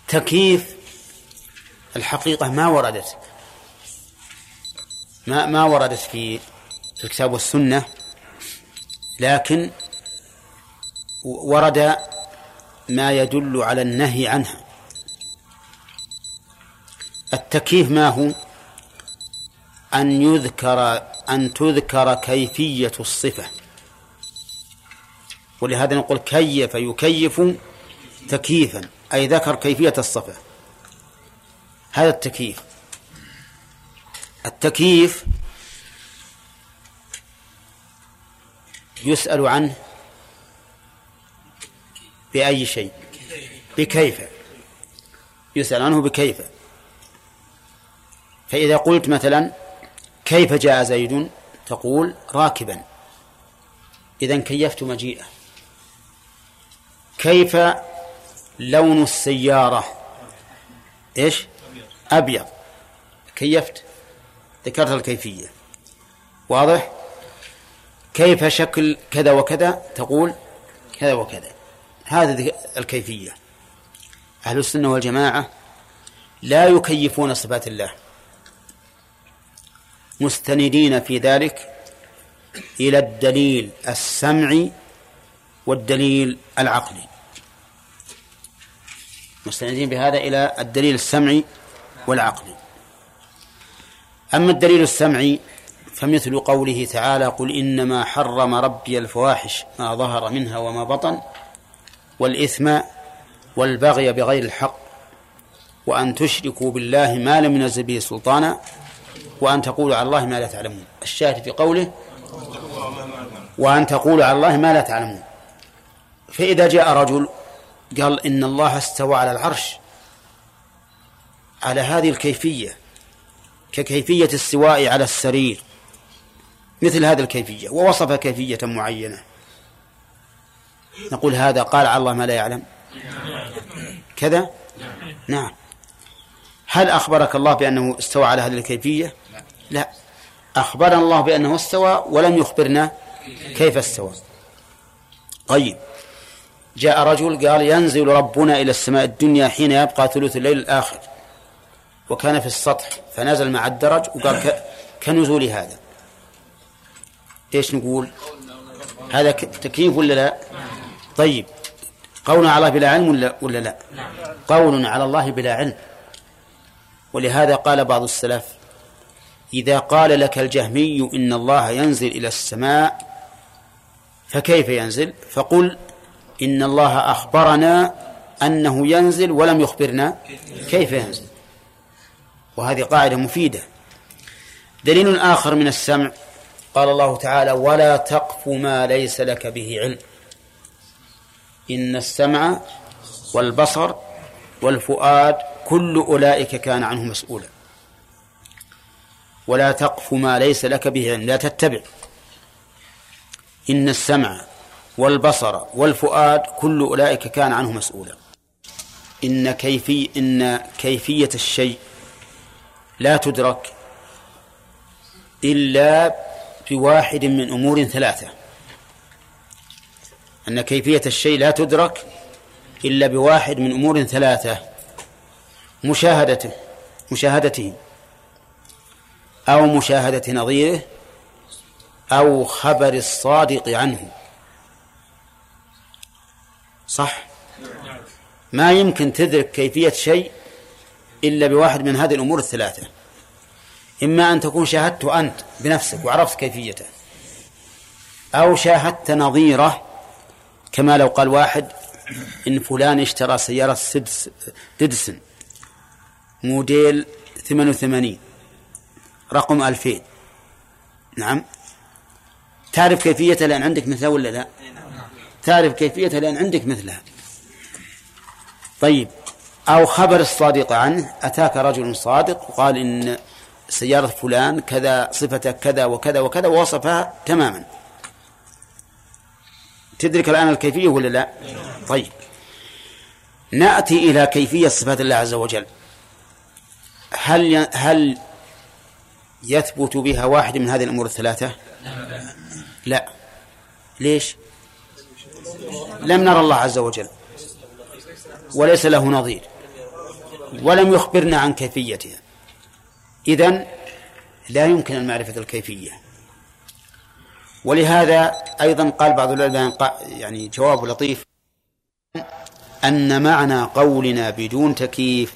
تكييف الحقيقة ما وردت. ما ما وردت في الكتاب والسنة لكن ورد ما يدل على النهي عنها. التكييف ما هو؟ أن يذكر أن تذكر كيفية الصفة. ولهذا نقول كيف يكيف تكييفا أي ذكر كيفية الصفة. هذا التكييف. التكييف يسأل عنه بأي شيء؟ بكيف. يسأل عنه بكيف. فإذا قلت مثلا كيف جاء زيد؟ تقول راكبا. إذا كيفت مجيئه. كيف لون السيارة؟ إيش؟ أبيض. كيفت؟ ذكرت الكيفية. واضح؟ كيف شكل كذا وكذا؟ تقول كذا وكذا. هذه الكيفية. أهل السنة والجماعة لا يكيفون صفات الله. مستندين في ذلك إلى الدليل السمعي والدليل العقلي. مستندين بهذا إلى الدليل السمعي والعقلي. أما الدليل السمعي فمثل قوله تعالى قل إنما حرم ربي الفواحش ما ظهر منها وما بطن والإثم والبغي بغير الحق وأن تشركوا بالله ما لم ينزل به سلطانا وأن تقولوا على الله ما لا تعلمون. الشاهد في قوله وأن تقولوا على الله ما لا تعلمون. فإذا جاء رجل قال إن الله استوى على العرش على هذه الكيفية ككيفية السواء على السرير مثل هذه الكيفية ووصف كيفية معينة. نقول هذا قال على الله ما لا يعلم. كذا؟ نعم. هل أخبرك الله بأنه استوى على هذه الكيفية؟ لا. أخبرنا الله بأنه استوى ولم يخبرنا كيف استوى. طيب. جاء رجل قال ينزل ربنا إلى السماء الدنيا حين يبقى ثلث الليل الآخر. وكان في السطح فنزل مع الدرج وقال كنزول هذا. إيش نقول؟ هذا تكييف ولا لا؟ طيب. قول على الله بلا علم ولا, ولا لا؟ قول على الله بلا علم. ولهذا قال بعض السلف إذا قال لك الجهمي إن الله ينزل إلى السماء فكيف ينزل؟ فقل إن الله أخبرنا أنه ينزل ولم يخبرنا كيف ينزل. وهذه قاعدة مفيدة. دليل آخر من السمع قال الله تعالى ولا تقف ما ليس لك به علم إن السمع والبصر والفؤاد كل أولئك كان عنه مسؤولا. ولا تقف ما ليس لك به علم لا تتبع. إن السمع والبصر والفؤاد كل أولئك كان عنه مسؤولا. إن كيفي إن كيفية الشيء لا تدرك إلا بواحد من أمور ثلاثة. أن كيفية الشيء لا تدرك إلا بواحد من أمور ثلاثة مشاهدته مشاهدته أو مشاهدة نظيره أو خبر الصادق عنه. صح؟ ما يمكن تدرك كيفية شيء إلا بواحد من هذه الأمور الثلاثة. إما أن تكون شاهدته أنت بنفسك وعرفت كيفيته أو شاهدت نظيره كما لو قال واحد إن فلان اشترى سيارة سدس ديدسن موديل 88 رقم 2000 نعم. تعرف كيفيته لأن عندك مثلها ولا لا؟ تعرف كيفيته لأن عندك مثلها. طيب. أو خبر الصادق عنه. أتاك رجل صادق وقال إن سيارة فلان كذا صفته كذا وكذا وكذا ووصفها تماما. تدرك الآن الكيفية ولا لا؟ طيب. نأتي إلى كيفية صفات الله عز وجل. هل هل يثبت بها واحد من هذه الأمور الثلاثة؟ لا. ليش؟ لم نرى الله عز وجل. وليس له نظير. ولم يخبرنا عن كيفيتها. إذن لا يمكن أن معرفة الكيفية. ولهذا أيضا قال بعض العلماء يعني جواب لطيف أن معنى قولنا بدون تكييف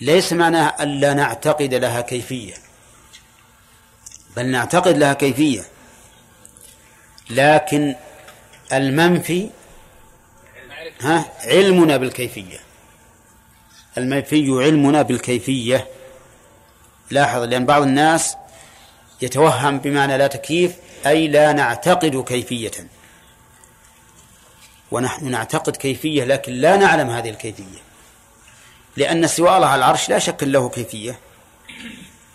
ليس معناه ألا نعتقد لها كيفية بل نعتقد لها كيفية. لكن المنفي ها علمنا بالكيفية. المنفي علمنا بالكيفية. لاحظ لأن بعض الناس يتوهم بمعنى لا تكييف أي لا نعتقد كيفية. ونحن نعتقد كيفية لكن لا نعلم هذه الكيفية. لأن استواء الله على العرش لا شك له كيفية.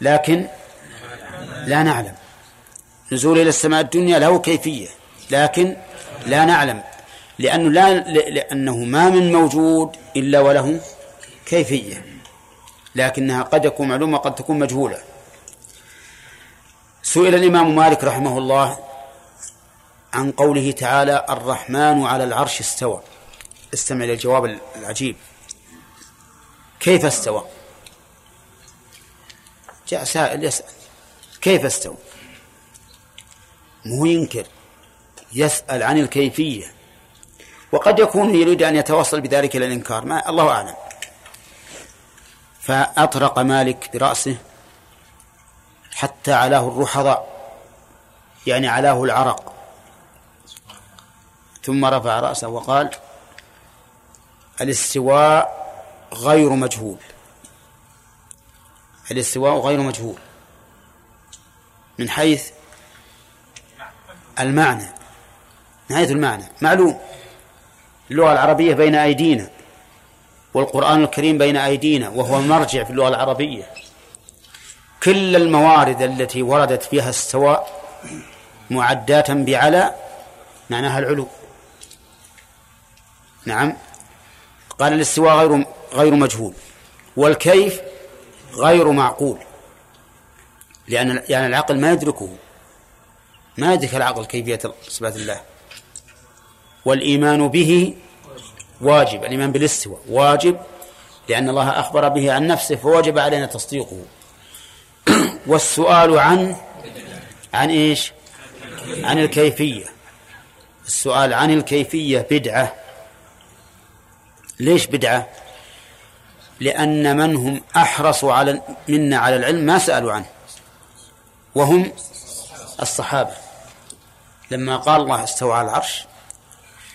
لكن لا نعلم. نزول إلى السماء الدنيا له كيفية. لكن لا نعلم. لأنه لا لأنه ما من موجود إلا وله كيفية. لكنها قد يكون معلومة قد تكون مجهولة. سئل الإمام مالك رحمه الله عن قوله تعالى الرحمن على العرش استوى. استمع للجواب العجيب. كيف استوى؟ جاء سائل يسأل كيف استوى؟ مو ينكر يسأل عن الكيفية وقد يكون يريد أن يتوصل بذلك إلى الإنكار ما الله أعلم. فأطرق مالك برأسه حتى علاه الرحضاء يعني علاه العرق. ثم رفع رأسه وقال الاستواء غير مجهول. الاستواء غير مجهول. من حيث المعنى. من حيث المعنى. معلوم. اللغة العربية بين أيدينا. والقرآن الكريم بين أيدينا. وهو المرجع في اللغة العربية. كل الموارد التي وردت فيها السواء معداة بعلى معناها العلو. نعم. قال الاستواء غير غير مجهول والكيف غير معقول لأن يعني العقل ما يدركه ما يدرك العقل كيفية صفات الله. والإيمان به واجب الإيمان بالاستواء واجب لأن الله أخبر به عن نفسه فوجب علينا تصديقه. والسؤال عن عن إيش؟ عن الكيفية. السؤال عن الكيفية بدعة. ليش بدعة؟ لأن من هم أحرص على منا على العلم ما سألوا عنه وهم الصحابة. لما قال الله استوى على العرش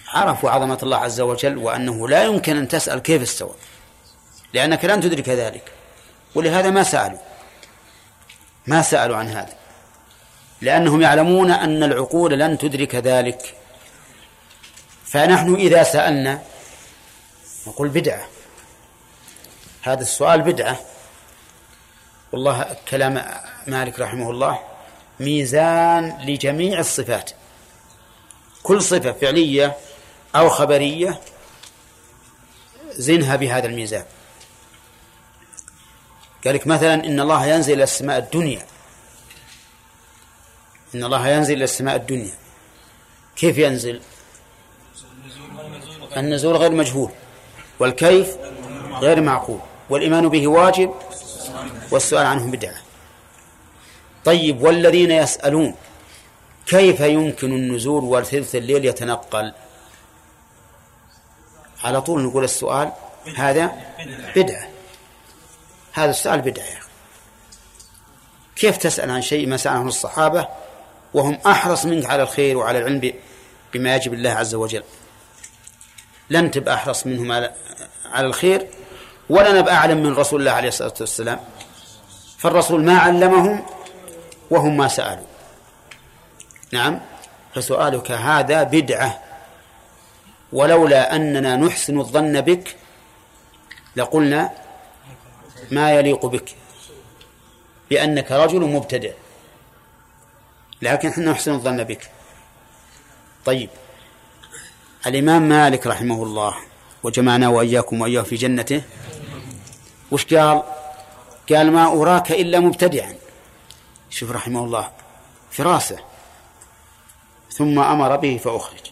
عرفوا عظمة الله عز وجل وأنه لا يمكن أن تسأل كيف استوى لأنك لن تدرك ذلك ولهذا ما سألوا ما سألوا عن هذا لأنهم يعلمون أن العقول لن تدرك ذلك. فنحن إذا سألنا نقول بدعة. هذا السؤال بدعة. والله كلام مالك رحمه الله ميزان لجميع الصفات. كل صفة فعلية أو خبرية زنها بهذا الميزان. قال لك مثلا إن الله ينزل إلى السماء الدنيا. إن الله ينزل إلى السماء الدنيا. كيف ينزل؟ النزول غير مجهول. والكيف؟ غير معقول. والإيمان به واجب والسؤال عنه بدعة. طيب والذين يسألون كيف يمكن النزول وثلث الليل يتنقل؟ على طول نقول السؤال هذا بدعة. هذا السؤال بدعة يا أخي. كيف تسأل عن شيء ما سأله الصحابة وهم أحرص منك على الخير وعلى العلم بما يجب الله عز وجل؟ لن تبقى أحرص منهم على على الخير ولا نبقى أعلم من رسول الله عليه الصلاة والسلام. فالرسول ما علمهم وهم ما سألوا. نعم فسؤالك هذا بدعة. ولولا أننا نحسن الظن بك لقلنا ما يليق بك بأنك رجل مبتدع. لكن إحنا نحسن الظن بك. طيب الإمام مالك رحمه الله وجمعنا وإياكم وإياه في جنته. وش قال قال ما أراك إلا مبتدعا. شوف رحمه الله فراسة ثم أمر به فأخرج.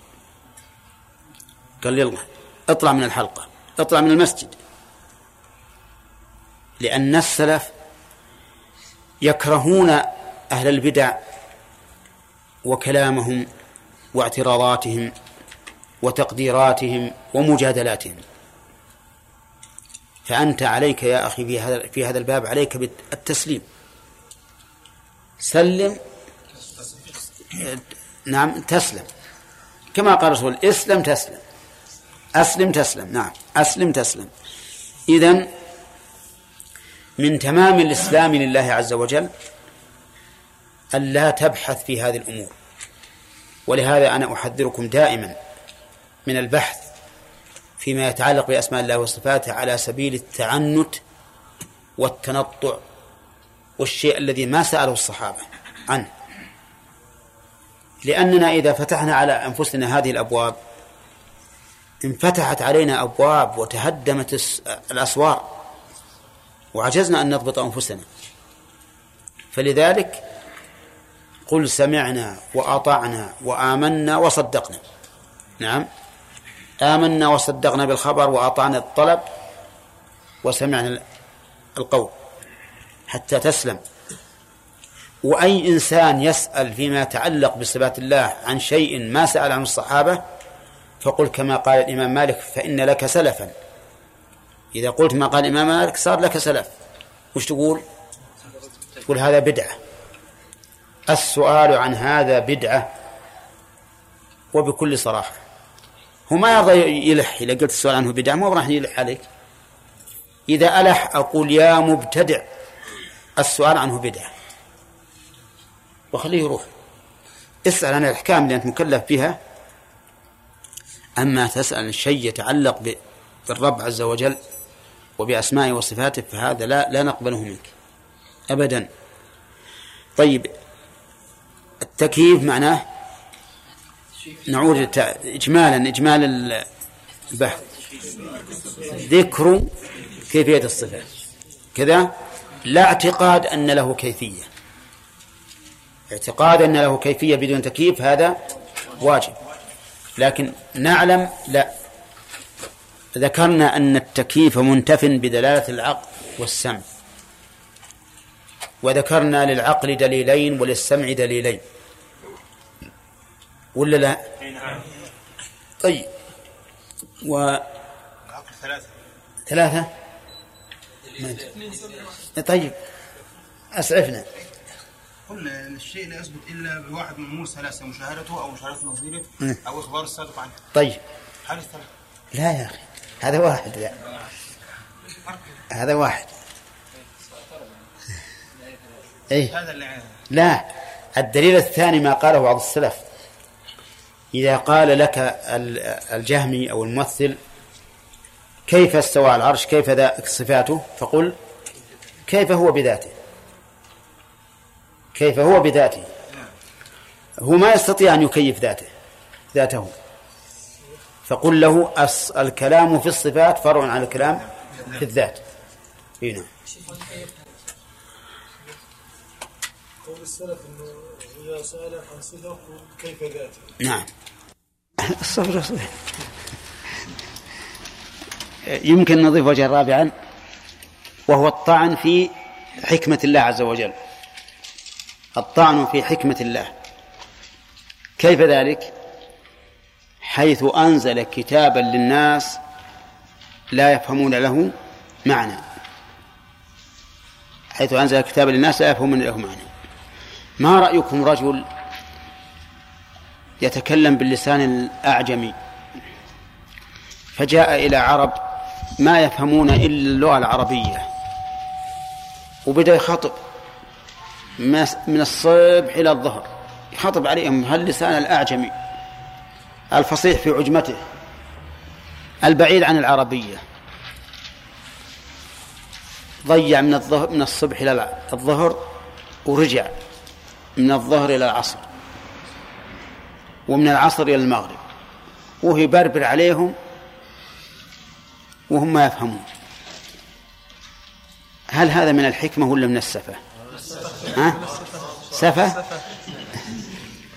قال يلا اطلع من الحلقة اطلع من المسجد. لأن السلف يكرهون أهل البدع وكلامهم واعتراضاتهم وتقديراتهم ومجادلاتهم. فأنت عليك يا أخي في هذا في هذا الباب عليك بالتسليم. سلم. نعم تسلم. كما قال الرسول اسلم تسلم. أسلم تسلم. نعم أسلم تسلم. إذن من تمام الإسلام لله عز وجل ألا تبحث في هذه الأمور. ولهذا أنا أحذركم دائما من البحث فيما يتعلق بأسماء الله وصفاته على سبيل التعنت والتنطع والشيء الذي ما سأله الصحابة عنه. لأننا إذا فتحنا على أنفسنا هذه الأبواب انفتحت علينا أبواب وتهدمت الأسوار وعجزنا أن نضبط أنفسنا. فلذلك قل سمعنا وأطعنا وآمنا وصدقنا. نعم. آمنا وصدقنا بالخبر وأطعنا الطلب وسمعنا القول حتى تسلم. وأي إنسان يسأل فيما يتعلق بصفات الله عن شيء ما سأل عنه الصحابة فقل كما قال الإمام مالك فإن لك سلفا. إذا قلت ما قال الإمام مالك صار لك سلف. وش تقول؟ تقول هذا بدعة. السؤال عن هذا بدعة وبكل صراحة. هو ما يرضى يلح. إذا قلت السؤال عنه بدعة ما راح يلح عليك. إذا ألح أقول يا مبتدع. السؤال عنه بدعة. وخليه يروح. اسأل عن الأحكام اللي أنت مكلف بها. أما تسأل شيء يتعلق بالرب عز وجل وبأسمائه وصفاته فهذا لا لا نقبله منك. أبدا. طيب. التكييف معناه نعود إجمالا إجمال بحث ذكر كيفية الصفات. كذا؟ لا اعتقاد أن له كيفية. اعتقاد أن له كيفية بدون تكييف هذا واجب. لكن نعلم لا. ذكرنا أن التكييف منتف بدلالة العقل والسمع. وذكرنا للعقل دليلين وللسمع دليلين. ولا لا؟ طيب. و ثلاثة؟ ثلاثة طيب. أسعفنا. كل الشيء لا يثبت إلا بواحد من امور ثلاثة مشاهدته أو مشاهده نظيره أو إخبار الصادق عنه. طيب. هل الثلاثة؟ لا يا أخي. هذا واحد لا. هذا واحد. اي لا. الدليل الثاني ما قاله بعض السلف. إذا قال لك الجهمي أو الممثل كيف استوى على العرش؟ كيف صفاته فقل كيف هو بذاته؟ كيف هو بذاته؟ هو ما يستطيع أن يكيف ذاته ذاته. فقل له الكلام في الصفات فرع عن الكلام في الذات. هنا قول السلف إنه إذا سأل عن صفة كيف ذاته نعم. الصبر يمكن نضيف وجها رابعا وهو الطعن في حكمة الله عز وجل. الطعن في حكمة الله. كيف ذلك؟ حيث أنزل كتابا للناس لا يفهمون له معنى. حيث أنزل كتابا للناس لا يفهمون له معنى. ما رأيكم رجل يتكلم باللسان الأعجمي؟ فجاء إلى عرب ما يفهمون إلا اللغة العربية وبدأ يخاطب من الصبح إلى الظهر يخاطب عليهم هاللسان الأعجمي؟ الفصيح في عجمته البعيد عن العربية. ضيع من الظهر من الصبح إلى الظهر ورجع. من الظهر إلى العصر ومن العصر إلى المغرب وهو يبربر عليهم وهم ما يفهمون. هل هذا من الحكمة ولا من السفة؟ ها؟ سفة؟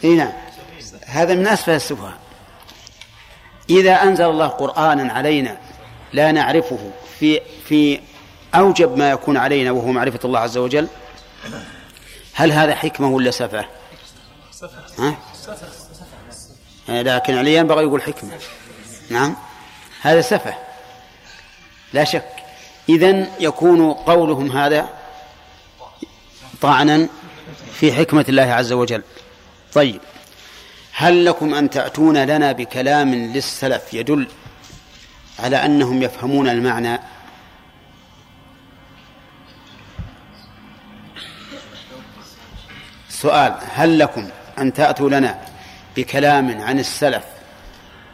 إي نعم. هذا من أسفل السفهاء. إذا أنزل الله قرآنا علينا لا نعرفه في في أوجب ما يكون علينا وهو معرفة الله عز وجل هل هذا حكمة ولا سفة؟ ها؟ لكن علي ينبغي يقول حكمة. نعم. هذا سفة. لا شك. إذن يكون قولهم هذا طعنا في حكمة الله عز وجل. طيب. هل لكم أن تأتون لنا بكلام للسلف يدل على أنهم يفهمون المعنى سؤال هل لكم أن تأتوا لنا بكلام عن السلف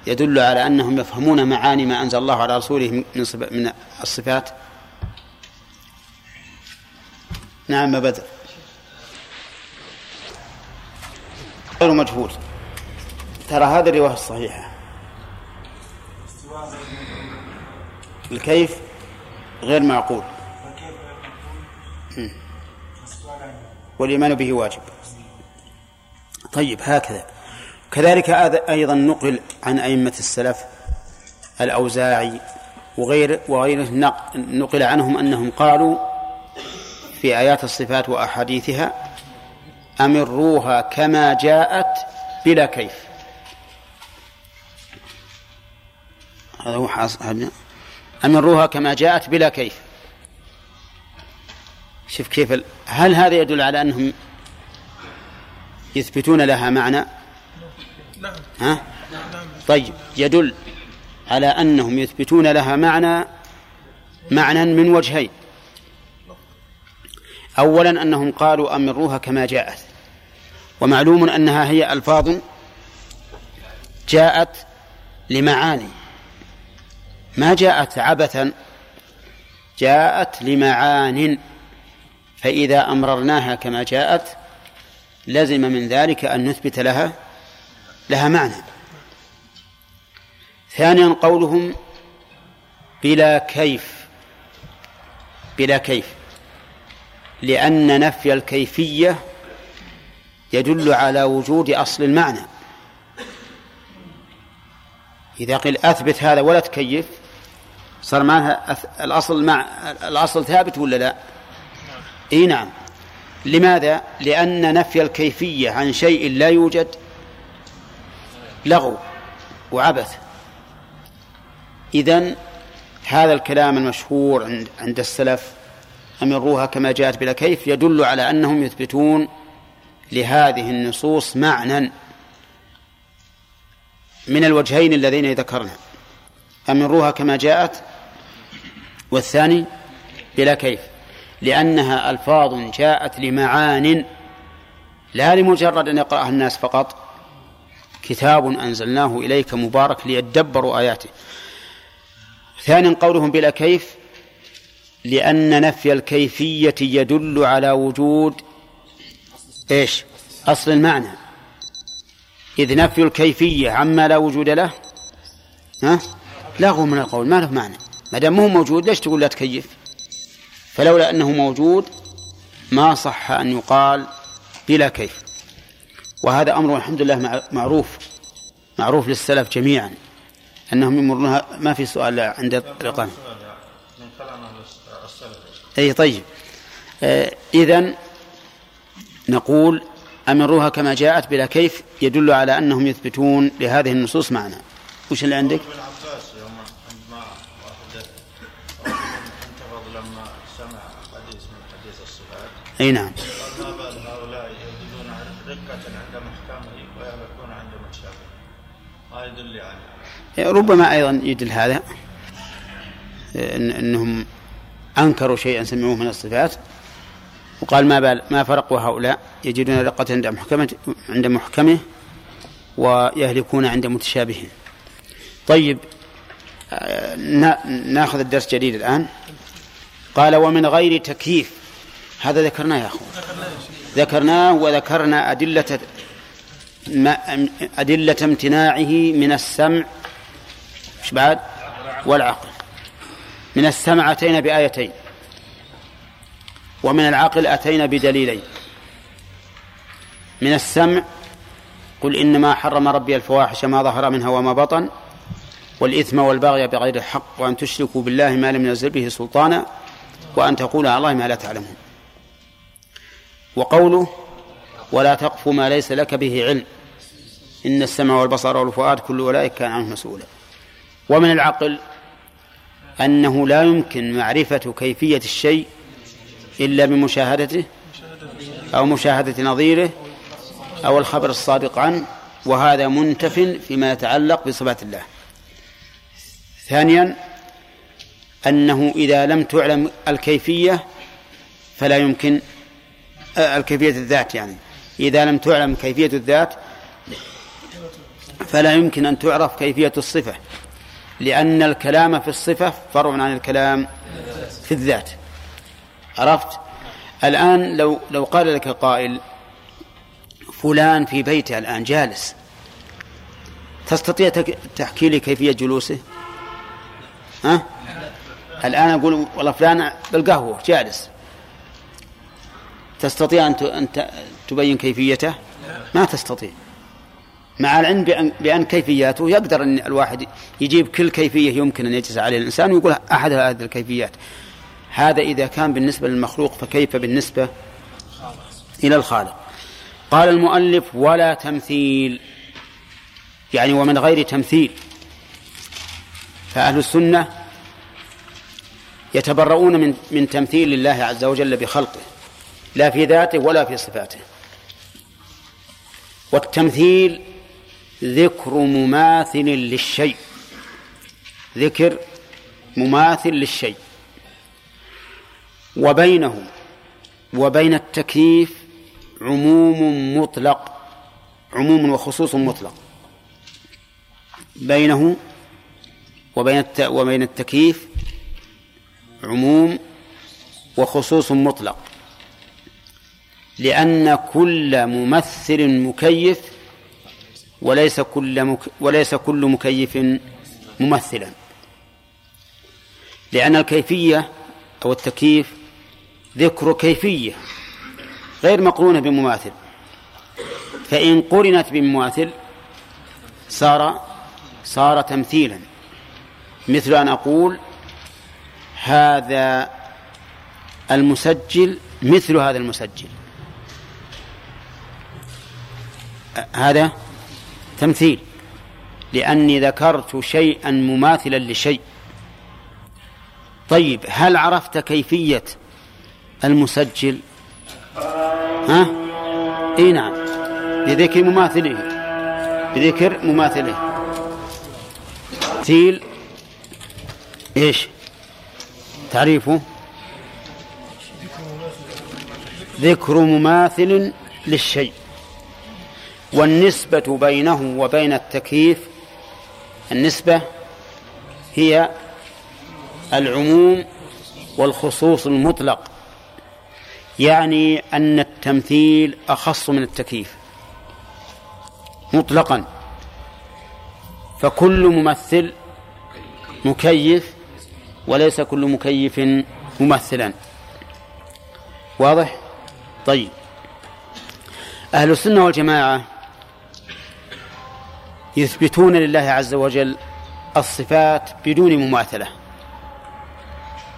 يدل على أنهم يفهمون معاني ما أنزل الله على رسوله من من الصفات؟ نعم بدر. غير مجهول. ترى هذه الرواية الصحيحة. الكيف غير معقول. والإيمان به واجب. طيب هكذا. كذلك أيضا نقل عن أئمة السلف الأوزاعي وغير وغيره نقل عنهم أنهم قالوا في آيات الصفات وأحاديثها أمروها كما جاءت بلا كيف. هذا هو حاصل أمروها كما جاءت بلا كيف. شوف كيف هل هذا يدل على أنهم يثبتون لها معنى؟ ها؟ طيب يدل على أنهم يثبتون لها معنى معنى من وجهين. أولا أنهم قالوا أمروها كما جاءت. ومعلوم أنها هي ألفاظ جاءت لمعاني. ما جاءت عبثا جاءت لمعان. فإذا أمررناها كما جاءت لزم من ذلك أن نثبت لها لها معنى. ثانيا قولهم بلا كيف بلا كيف. لأن نفي الكيفية يدل على وجود أصل المعنى. إذا قيل أثبت هذا ولا تكيف صار معناها الأصل مع الأصل ثابت ولا لا؟ إي نعم. لماذا؟ لأن نفي الكيفية عن شيء لا يوجد لغو وعبث. إذن هذا الكلام المشهور عند السلف أمروها كما جاءت بلا كيف يدل على أنهم يثبتون لهذه النصوص معنى من الوجهين اللذين ذكرنا. أمروها كما جاءت والثاني بلا كيف. لأنها ألفاظ جاءت لمعان لا لمجرد أن يقرأها الناس فقط كتاب أنزلناه إليك مبارك ليدبروا آياته ثانيا قولهم بلا كيف لأن نفي الكيفية يدل على وجود إيش؟ أصل المعنى إذ نفي الكيفية عما لا وجود له ها؟ لغو من القول ما له معنى ما دام هو موجود ليش تقول لا تكيف؟ فلولا أنه موجود ما صح أن يقال بلا كيف. وهذا أمر الحمد لله معروف معروف للسلف جميعا أنهم يمرونها ما في سؤال عند الإقامة أي طيب. آه إذا نقول أمروها كما جاءت بلا كيف يدل على أنهم يثبتون لهذه النصوص معنا. وش اللي عندك؟ اي نعم. هؤلاء يجدون عند محكمه ويهلكون عند يدل ربما أيضا يدل هذا إن إنهم أنكروا شيئا سمعوه من الصفات وقال ما بال ما فرقوا هؤلاء؟ يجدون رقة عند محكمة عند محكمه ويهلكون عند متشابهه طيب آه، ناخذ الدرس جديد الآن. قال ومن غير تكييف هذا ذكرناه يا أخوان. ذكرناه وذكرنا أدلة أدلة امتناعه من السمع مش بعد؟ والعقل. من السمع أتينا بآيتين ومن العقل أتينا بدليلين. من السمع قل إنما حرم ربي الفواحش ما ظهر منها وما بطن والإثم والبغي بغير الحق وأن تشركوا بالله ما لم ينزل به سلطانا وأن تقولوا على الله ما لا تعلمون. وقوله ولا تقف ما ليس لك به علم. إن السمع والبصر والفؤاد كل أولئك كان عنه مسؤولا. ومن العقل أنه لا يمكن معرفة كيفية الشيء إلا بمشاهدته أو مشاهدة نظيره أو الخبر الصادق عنه وهذا منتف فيما يتعلق بصفات الله. ثانيا أنه إذا لم تعلم الكيفية فلا يمكن الكيفية الذات يعني. إذا لم تعلم كيفية الذات فلا يمكن أن تعرف كيفية الصفة لأن الكلام في الصفة فرع عن الكلام في الذات. عرفت؟ الآن لو لو قال لك قائل فلان في بيته الآن جالس تستطيع تحكي لي كيفية جلوسه؟ ها؟ الآن أقول والله فلان بالقهوة جالس. تستطيع أن تبين كيفيته؟ ما تستطيع. مع العلم بأن, بأن كيفياته يقدر أن الواحد يجيب كل كيفية يمكن أن يجلس عليها الإنسان ويقول أحد هذه الكيفيات. هذا إذا كان بالنسبة للمخلوق فكيف بالنسبة إلى الخالق؟ قال المؤلف ولا تمثيل. يعني ومن غير تمثيل. فأهل السنة يتبرؤون من من تمثيل الله عز وجل بخلقه. لا في ذاته ولا في صفاته. والتمثيل ذكر مماثل للشيء. ذكر مماثل للشيء. وبينه وبين التكييف عموم مطلق عموم وخصوص مطلق. بينه وبين وبين التكييف عموم وخصوص مطلق. لأن كل ممثل مكيف وليس كل مك وليس كل مكيف ممثلا. لأن الكيفية أو التكييف ذكر كيفية غير مقرونة بمماثل. فإن قرنت بمماثل صار صار تمثيلا. مثل أن أقول هذا المسجل مثل هذا المسجل. هذا تمثيل. لأني ذكرت شيئا مماثلا لشيء. طيب هل عرفت كيفية المسجل؟ ها؟ إي نعم. بذكر مماثله. بذكر مماثله. تمثيل إيش؟ تعريفه؟ ذكر مماثل للشيء. والنسبة بينه وبين التكييف النسبة هي العموم والخصوص المطلق يعني أن التمثيل أخص من التكييف مطلقا. فكل ممثل مكيف وليس كل مكيف ممثلا. واضح؟ طيب. أهل السنة والجماعة يثبتون لله عز وجل الصفات بدون مماثلة.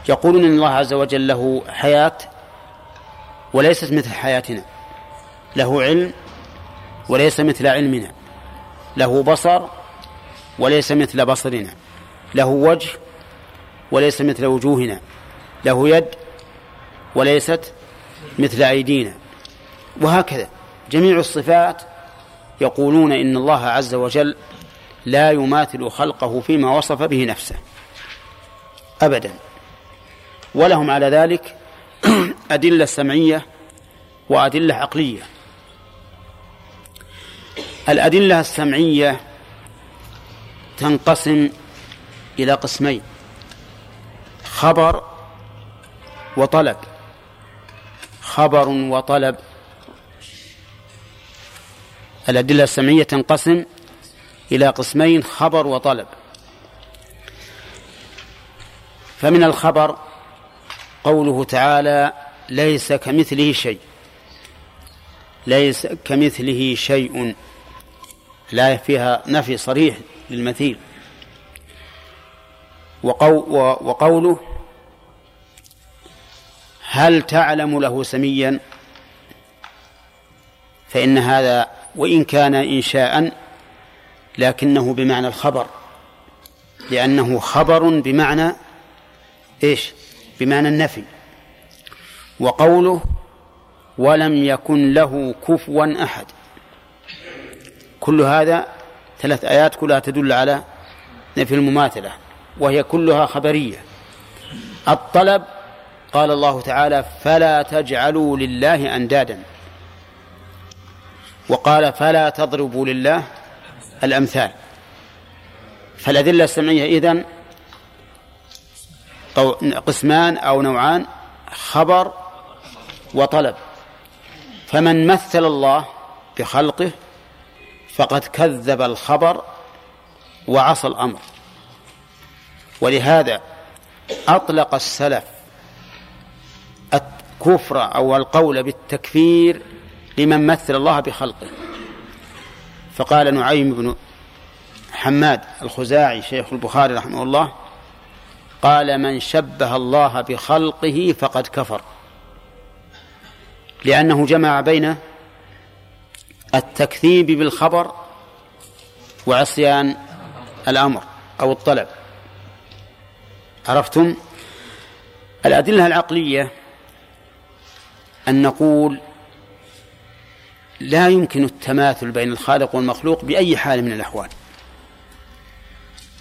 يقولون إن الله عز وجل له حياة وليست مثل حياتنا. له علم وليس مثل علمنا. له بصر وليس مثل بصرنا. له وجه وليس مثل وجوهنا. له يد وليست مثل أيدينا. وهكذا. جميع الصفات يقولون إن الله عز وجل لا يماثل خلقه فيما وصف به نفسه. أبدا. ولهم على ذلك أدلة سمعية وأدلة عقلية. الأدلة السمعية تنقسم إلى قسمين خبر وطلب. خبر وطلب الأدلة السمعية تنقسم إلى قسمين خبر وطلب. فمن الخبر قوله تعالى ليس كمثله شيء. ليس كمثله شيء. لا فيها نفي صريح للمثيل. وقوله هل تعلم له سميا؟ فإن هذا وإن كان إنشاء لكنه بمعنى الخبر. لأنه خبر بمعنى إيش؟ بمعنى النفي. وقوله ولم يكن له كفوا أحد. كل هذا ثلاث آيات كلها تدل على نفي المماثلة وهي كلها خبرية. الطلب قال الله تعالى فلا تجعلوا لله أندادا. وقال فلا تضربوا لله الأمثال. فالأدلة السمعية إذن قسمان أو نوعان خبر وطلب. فمن مثل الله بخلقه فقد كذب الخبر وعصى الأمر. ولهذا أطلق السلف الكفر أو القول بالتكفير لمن مثل الله بخلقه. فقال نعيم بن حماد الخزاعي شيخ البخاري رحمه الله قال من شبه الله بخلقه فقد كفر. لأنه جمع بين التكذيب بالخبر وعصيان الأمر أو الطلب. عرفتم؟ الأدلة العقلية أن نقول لا يمكن التماثل بين الخالق والمخلوق بأي حال من الأحوال.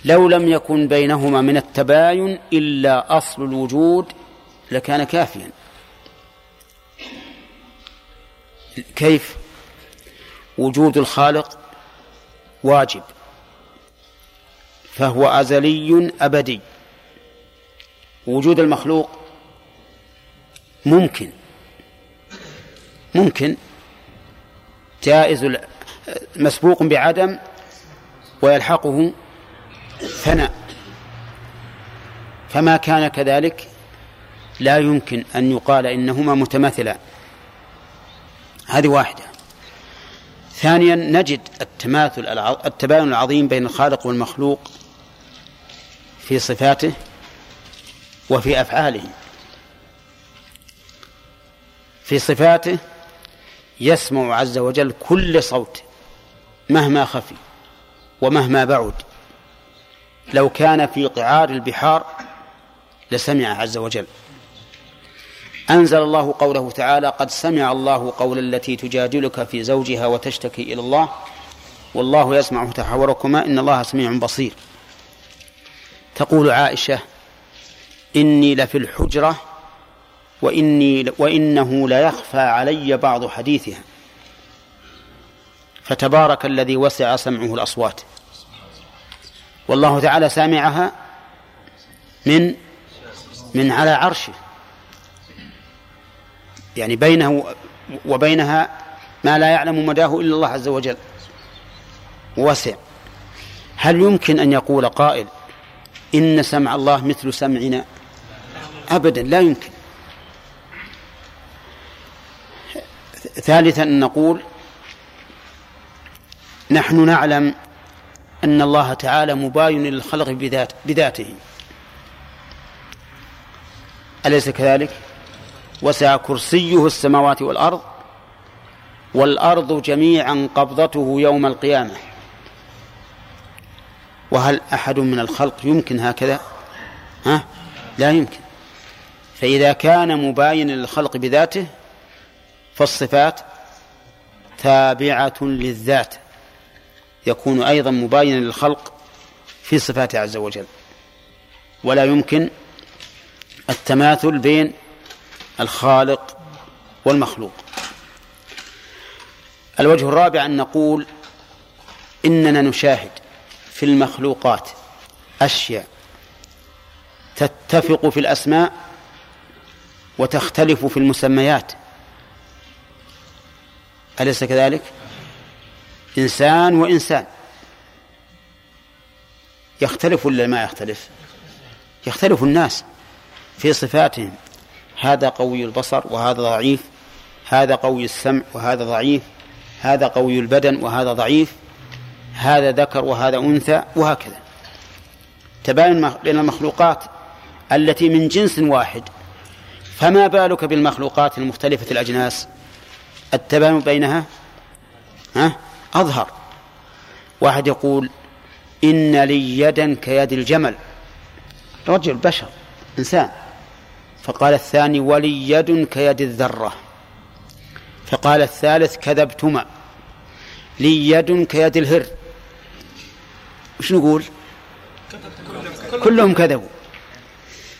لو لم يكن بينهما من التباين إلا أصل الوجود لكان كافيا. كيف؟ وجود الخالق واجب فهو أزلي أبدي. وجود المخلوق ممكن ممكن جائز مسبوق بعدم ويلحقه ثناء. فما كان كذلك لا يمكن أن يقال إنهما متماثلان هذه واحدة. ثانيا نجد التماثل التباين العظيم بين الخالق والمخلوق في صفاته وفي أفعاله. في صفاته يسمع عز وجل كل صوت مهما خفي ومهما بعد. لو كان في قعار البحار لسمع عز وجل. أنزل الله قوله تعالى قد سمع الله قول التي تجادلك في زوجها وتشتكي إلى الله والله يسمع تحاوركما إن الله سميع بصير تقول عائشة إني لفي الحجرة وإني وإنه ليخفى علي بعض حديثها. فتبارك الذي وسع سمعه الأصوات. والله تعالى سامعها من من على عرشه. يعني بينه وبينها ما لا يعلم مداه إلا الله عز وجل. وسع هل يمكن أن يقول قائل إن سمع الله مثل سمعنا؟ أبدا لا يمكن. ثالثا نقول نحن نعلم أن الله تعالى مباين للخلق بذات بذاته أليس كذلك؟ وسع كرسيه السماوات والأرض والأرض جميعا قبضته يوم القيامة وهل أحد من الخلق يمكن هكذا ها؟ لا يمكن فإذا كان مباينا للخلق بذاته فالصفات تابعة للذات يكون أيضا مباينا للخلق في صفاته عز وجل. ولا يمكن التماثل بين الخالق والمخلوق. الوجه الرابع أن نقول إننا نشاهد في المخلوقات أشياء تتفق في الأسماء وتختلف في المسميات. أليس كذلك؟ إنسان وإنسان. يختلف ولا ما يختلف؟ يختلف الناس في صفاتهم. هذا قوي البصر وهذا ضعيف. هذا قوي السمع وهذا ضعيف. هذا قوي البدن وهذا ضعيف. هذا ذكر وهذا أنثى وهكذا. تباين بين المخلوقات التي من جنس واحد. فما بالك بالمخلوقات المختلفة الأجناس؟ التباين بينها ها؟ أظهر. واحد يقول إن لي يدا كيد الجمل. رجل بشر إنسان. فقال الثاني ولي يد كيد الذرة. فقال الثالث كذبتما. لي يد كيد الهر. وش نقول؟ كلهم كذبوا.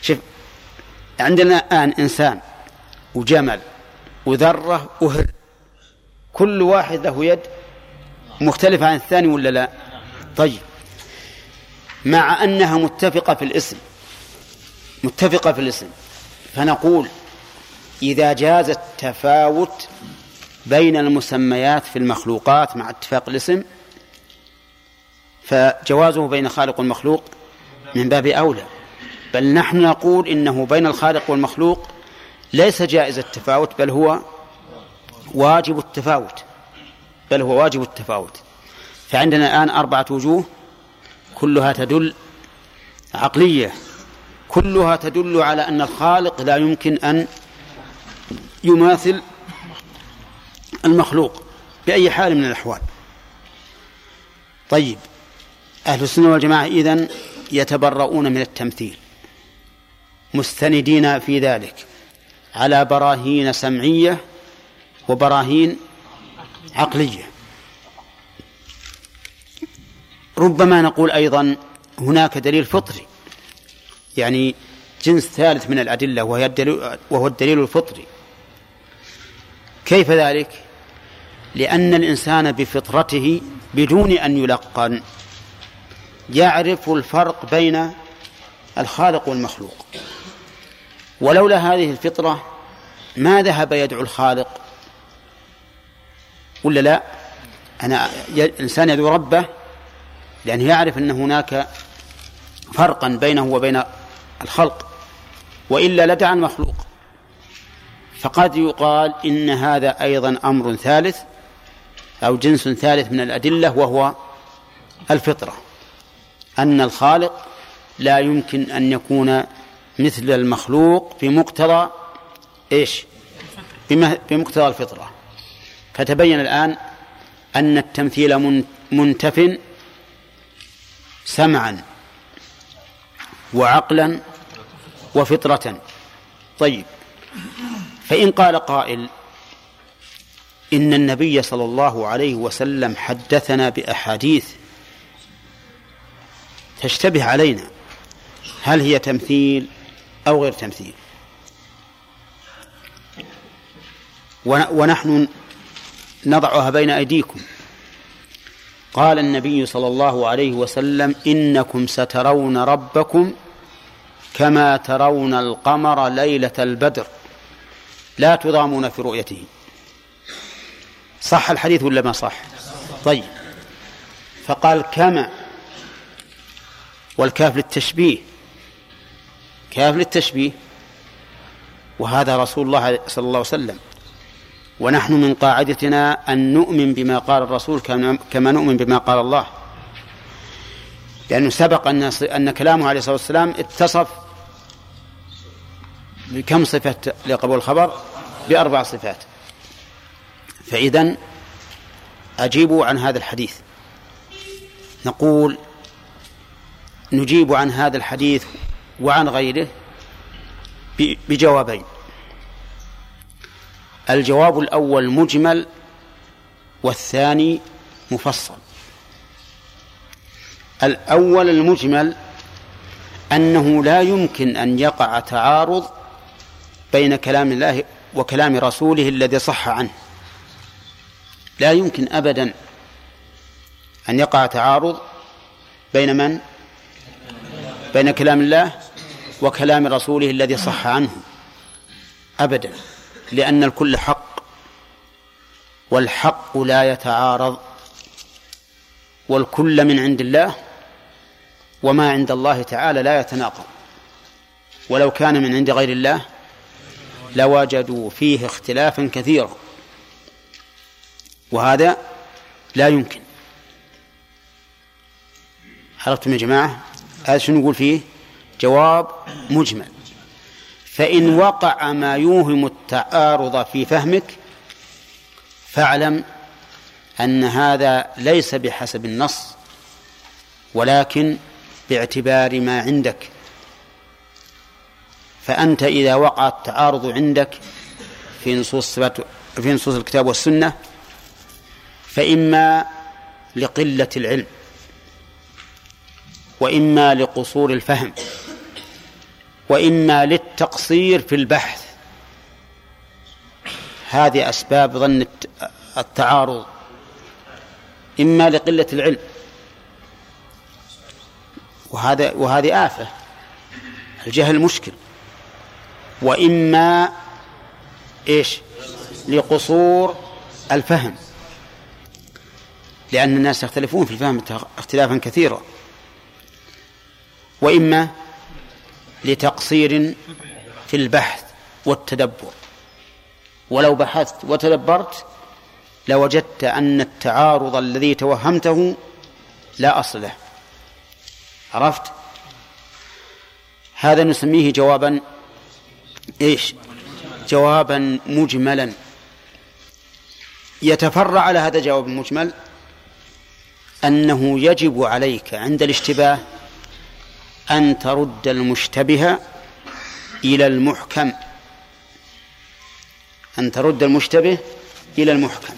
شوف عندنا الآن إنسان وجمل وذرة وهر. كل واحد له يد مختلفة عن الثاني ولا لا؟ طيب. مع أنها متفقة في الاسم. متفقة في الاسم. فنقول إذا جاز التفاوت بين المسميات في المخلوقات مع اتفاق الاسم فجوازه بين خالق والمخلوق من باب أولى. بل نحن نقول إنه بين الخالق والمخلوق ليس جائز التفاوت بل هو واجب التفاوت. بل هو واجب التفاوت. فعندنا الآن أربعة وجوه كلها تدل عقلية. كلها تدل على أن الخالق لا يمكن أن يماثل المخلوق بأي حال من الأحوال. طيب أهل السنة والجماعة إذن يتبرؤون من التمثيل مستندين في ذلك. على براهين سمعية وبراهين عقلية. ربما نقول أيضا هناك دليل فطري يعني جنس ثالث من الأدلة وهي الدليل وهو الدليل الفطري. كيف ذلك؟ لأن الإنسان بفطرته بدون أن يلقن يعرف الفرق بين الخالق والمخلوق. ولولا هذه الفطرة ما ذهب يدعو الخالق. ولا لا؟ أنا الإنسان يدعو ربه لأنه يعرف أن هناك فرقا بينه وبين الخلق وإلا لدعا المخلوق. فقد يقال إن هذا أيضا أمر ثالث أو جنس ثالث من الأدلة وهو الفطرة. أن الخالق لا يمكن أن يكون مثل المخلوق بمقتضى إيش؟ بمقتضى الفطرة. فتبين الآن أن التمثيل منتف سمعا وعقلا وفطرة. طيب فإن قال قائل إن النبي صلى الله عليه وسلم حدثنا بأحاديث تشتبه علينا هل هي تمثيل أو غير تمثيل. ونحن نضعها بين أيديكم. قال النبي صلى الله عليه وسلم إنكم سترون ربكم كما ترون القمر ليلة البدر. لا تضامون في رؤيته. صح الحديث ولا ما صح؟ طيب. فقال كما والكاف للتشبيه. كاف للتشبيه. وهذا رسول الله صلى الله عليه وسلم. ونحن من قاعدتنا أن نؤمن بما قال الرسول كما نؤمن بما قال الله. لأنه سبق أن أن كلامه عليه الصلاة والسلام اتصف بكم صفة لقبول الخبر؟ بأربع صفات. فإذا أجيبوا عن هذا الحديث. نقول نجيب عن هذا الحديث وعن غيره بجوابين. الجواب الأول مجمل والثاني مفصل. الأول المجمل أنه لا يمكن أن يقع تعارض بين كلام الله وكلام رسوله الذي صح عنه. لا يمكن أبدا أن يقع تعارض بين من؟ بين كلام الله وكلام رسوله الذي صح عنه. أبدا. لأن الكل حق. والحق لا يتعارض. والكل من عند الله. وما عند الله تعالى لا يتناقض. ولو كان من عند غير الله لوجدوا فيه اختلافا كثيرا. وهذا لا يمكن. عرفتم يا جماعة؟ هذا شنو نقول فيه؟ جواب مجمل. فإن وقع ما يوهم التعارض في فهمك فاعلم أن هذا ليس بحسب النص ولكن باعتبار ما عندك. فأنت إذا وقع التعارض عندك في نصوص في نصوص الكتاب والسنة فإما لقلة العلم وإما لقصور الفهم. وإما للتقصير في البحث. هذه أسباب ظن التعارض. إما لقلة العلم. وهذا وهذه آفة. الجهل مشكل. وإما إيش؟ لقصور الفهم. لأن الناس يختلفون في الفهم اختلافا كثيرا. وإما لتقصير في البحث والتدبر. ولو بحثت وتدبرت لوجدت أن التعارض الذي توهمته لا أصل له. عرفت؟ هذا نسميه جوابا إيش؟ جوابا مجملا. يتفرع على هذا الجواب المجمل أنه يجب عليك عند الاشتباه أن ترد المشتبه إلى المحكم. أن ترد المشتبه إلى المحكم.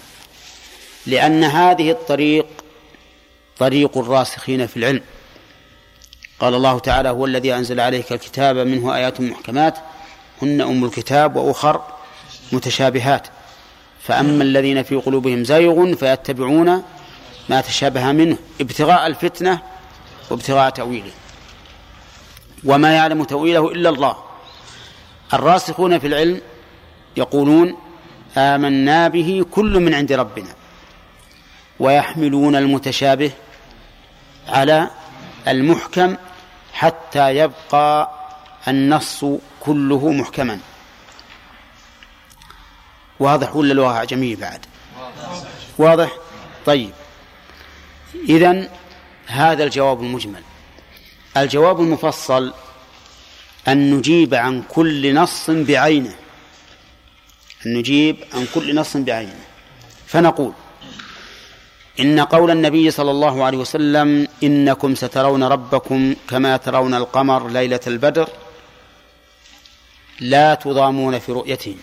لأن هذه الطريق طريق الراسخين في العلم. قال الله تعالى هو الذي أنزل عليك الكتاب منه آيات محكمات هن أم الكتاب وأخر متشابهات. فأما الذين في قلوبهم زيغ فيتبعون ما تشابه منه ابتغاء الفتنة وابتغاء تأويله. وما يعلم تأويله إلا الله. الراسخون في العلم يقولون آمنا به كل من عند ربنا ويحملون المتشابه على المحكم حتى يبقى النص كله محكما. واضح ولا لغة أعجمية بعد؟ واضح. طيب. إذن هذا الجواب المجمل. الجواب المفصل أن نجيب عن كل نص بعينه. أن نجيب عن كل نص بعينه. فنقول إن قول النبي صلى الله عليه وسلم إنكم سترون ربكم كما ترون القمر ليلة البدر لا تضامون في رؤيته.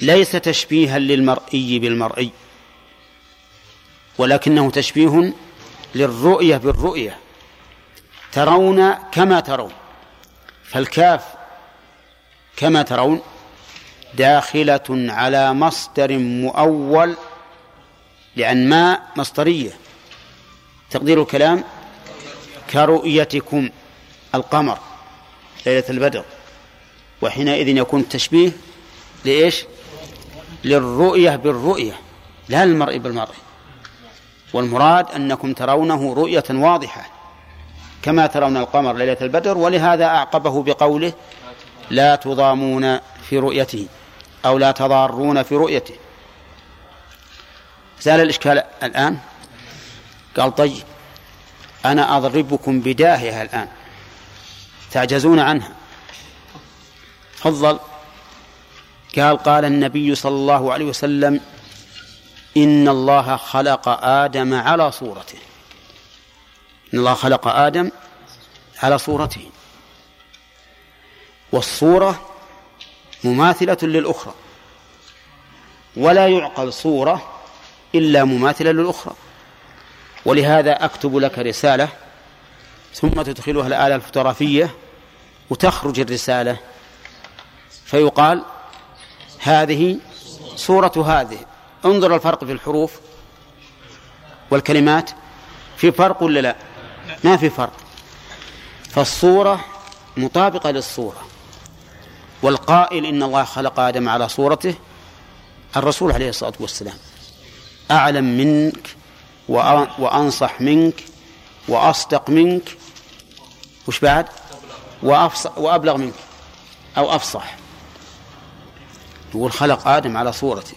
ليس تشبيها للمرئي بالمرئي ولكنه تشبيه للرؤية بالرؤية. ترون كما ترون فالكاف كما ترون داخلة على مصدر مؤول لأن ما مصدرية. تقدير الكلام؟ كرؤيتكم القمر ليلة البدر. وحينئذ يكون التشبيه لإيش؟ للرؤية بالرؤية لا للمرء بالمرء. والمراد أنكم ترونه رؤية واضحة. كما ترون القمر ليلة البدر ولهذا أعقبه بقوله لا تضامون في رؤيته أو لا تضارون في رؤيته. زال الإشكال الآن؟ قال طيب أنا أضربكم بداهية الآن تعجزون عنها. تفضل. قال قال النبي صلى الله عليه وسلم إن الله خلق آدم على صورته. إن الله خلق آدم على صورته. والصورة مماثلة للأخرى. ولا يعقل صورة إلا مماثلة للأخرى. ولهذا أكتب لك رسالة ثم تدخلها الآلة الفوتوغرافية وتخرج الرسالة. فيقال هذه صورة هذه. انظر الفرق في الحروف والكلمات. في فرق ولا لا؟ ما في فرق. فالصورة مطابقة للصورة. والقائل إن الله خلق آدم على صورته الرسول عليه الصلاة والسلام. أعلم منك وأنصح منك وأصدق منك. وش بعد؟ وأبلغ منك. أو أفصح. يقول خلق آدم على صورته.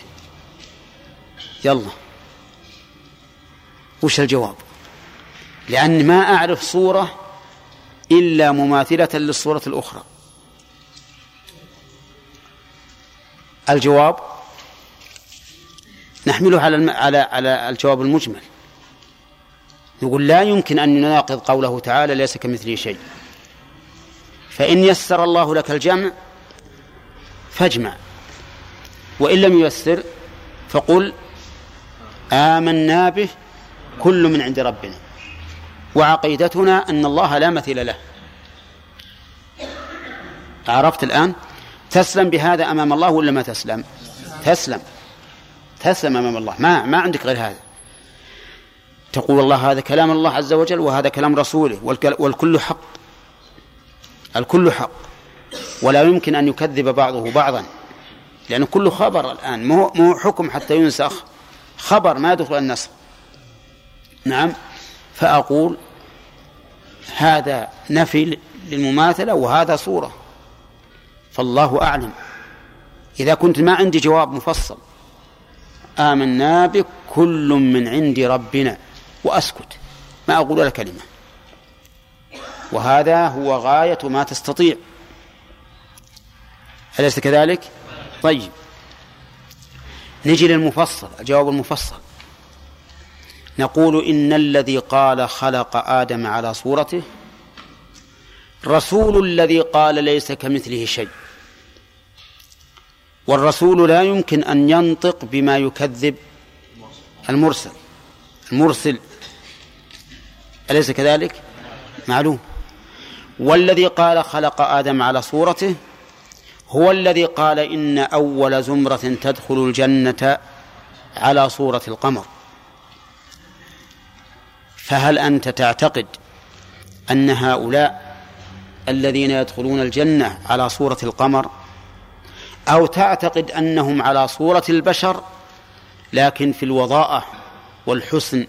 يلا. وش الجواب؟ لأن ما أعرف صورة إلا مماثلة للصورة الأخرى. الجواب نحمله على على على الجواب المجمل. يقول لا يمكن أن نناقض قوله تعالى ليس كمثله شيء. فإن يسر الله لك الجمع فاجمع. وإن لم ييسر فقل آمنا به كل من عند ربنا. وعقيدتنا أن الله لا مثيل له. عرفت الآن؟ تسلم بهذا أمام الله ولا ما تسلم؟ تسلم. تسلم أمام الله. ما ما عندك غير هذا. تقول الله هذا كلام الله عز وجل وهذا كلام رسوله والكل حق. الكل حق. ولا يمكن أن يكذب بعضه بعضا. لأنه كله خبر الآن مو مو حكم حتى ينسخ. خبر ما يدخل النسخ. نعم. فأقول هذا نفي للمماثلة وهذا صورة. فالله أعلم. إذا كنت ما عندي جواب مفصل. آمنا بك كل من عند ربنا. وأسكت. ما أقول ولا كلمة. وهذا هو غاية ما تستطيع. أليس كذلك؟ طيب. نجي للمفصل. الجواب المفصل. نقول إن الذي قال خلق آدم على صورته رسول الذي قال ليس كمثله شيء. والرسول لا يمكن أن ينطق بما يكذب المرسل. المرسل. أليس كذلك؟ معلوم. والذي قال خلق آدم على صورته هو الذي قال إن أول زمرة تدخل الجنة على صورة القمر. فهل أنت تعتقد أن هؤلاء الذين يدخلون الجنة على صورة القمر أو تعتقد أنهم على صورة البشر لكن في الوضاءة والحسن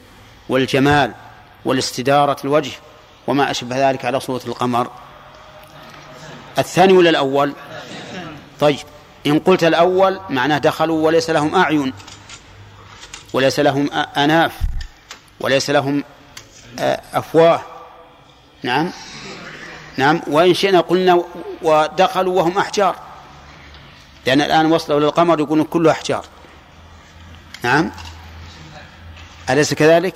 والجمال والاستدارة الوجه وما أشبه ذلك على صورة القمر؟ الثاني ولا الأول؟ طيب إن قلت الأول معناه دخلوا وليس لهم أعين وليس لهم أناف وليس لهم أفواه. نعم. نعم. وإن شئنا قلنا ودخلوا وهم أحجار. لأن الآن وصلوا للقمر يقولون كله أحجار. نعم. أليس كذلك؟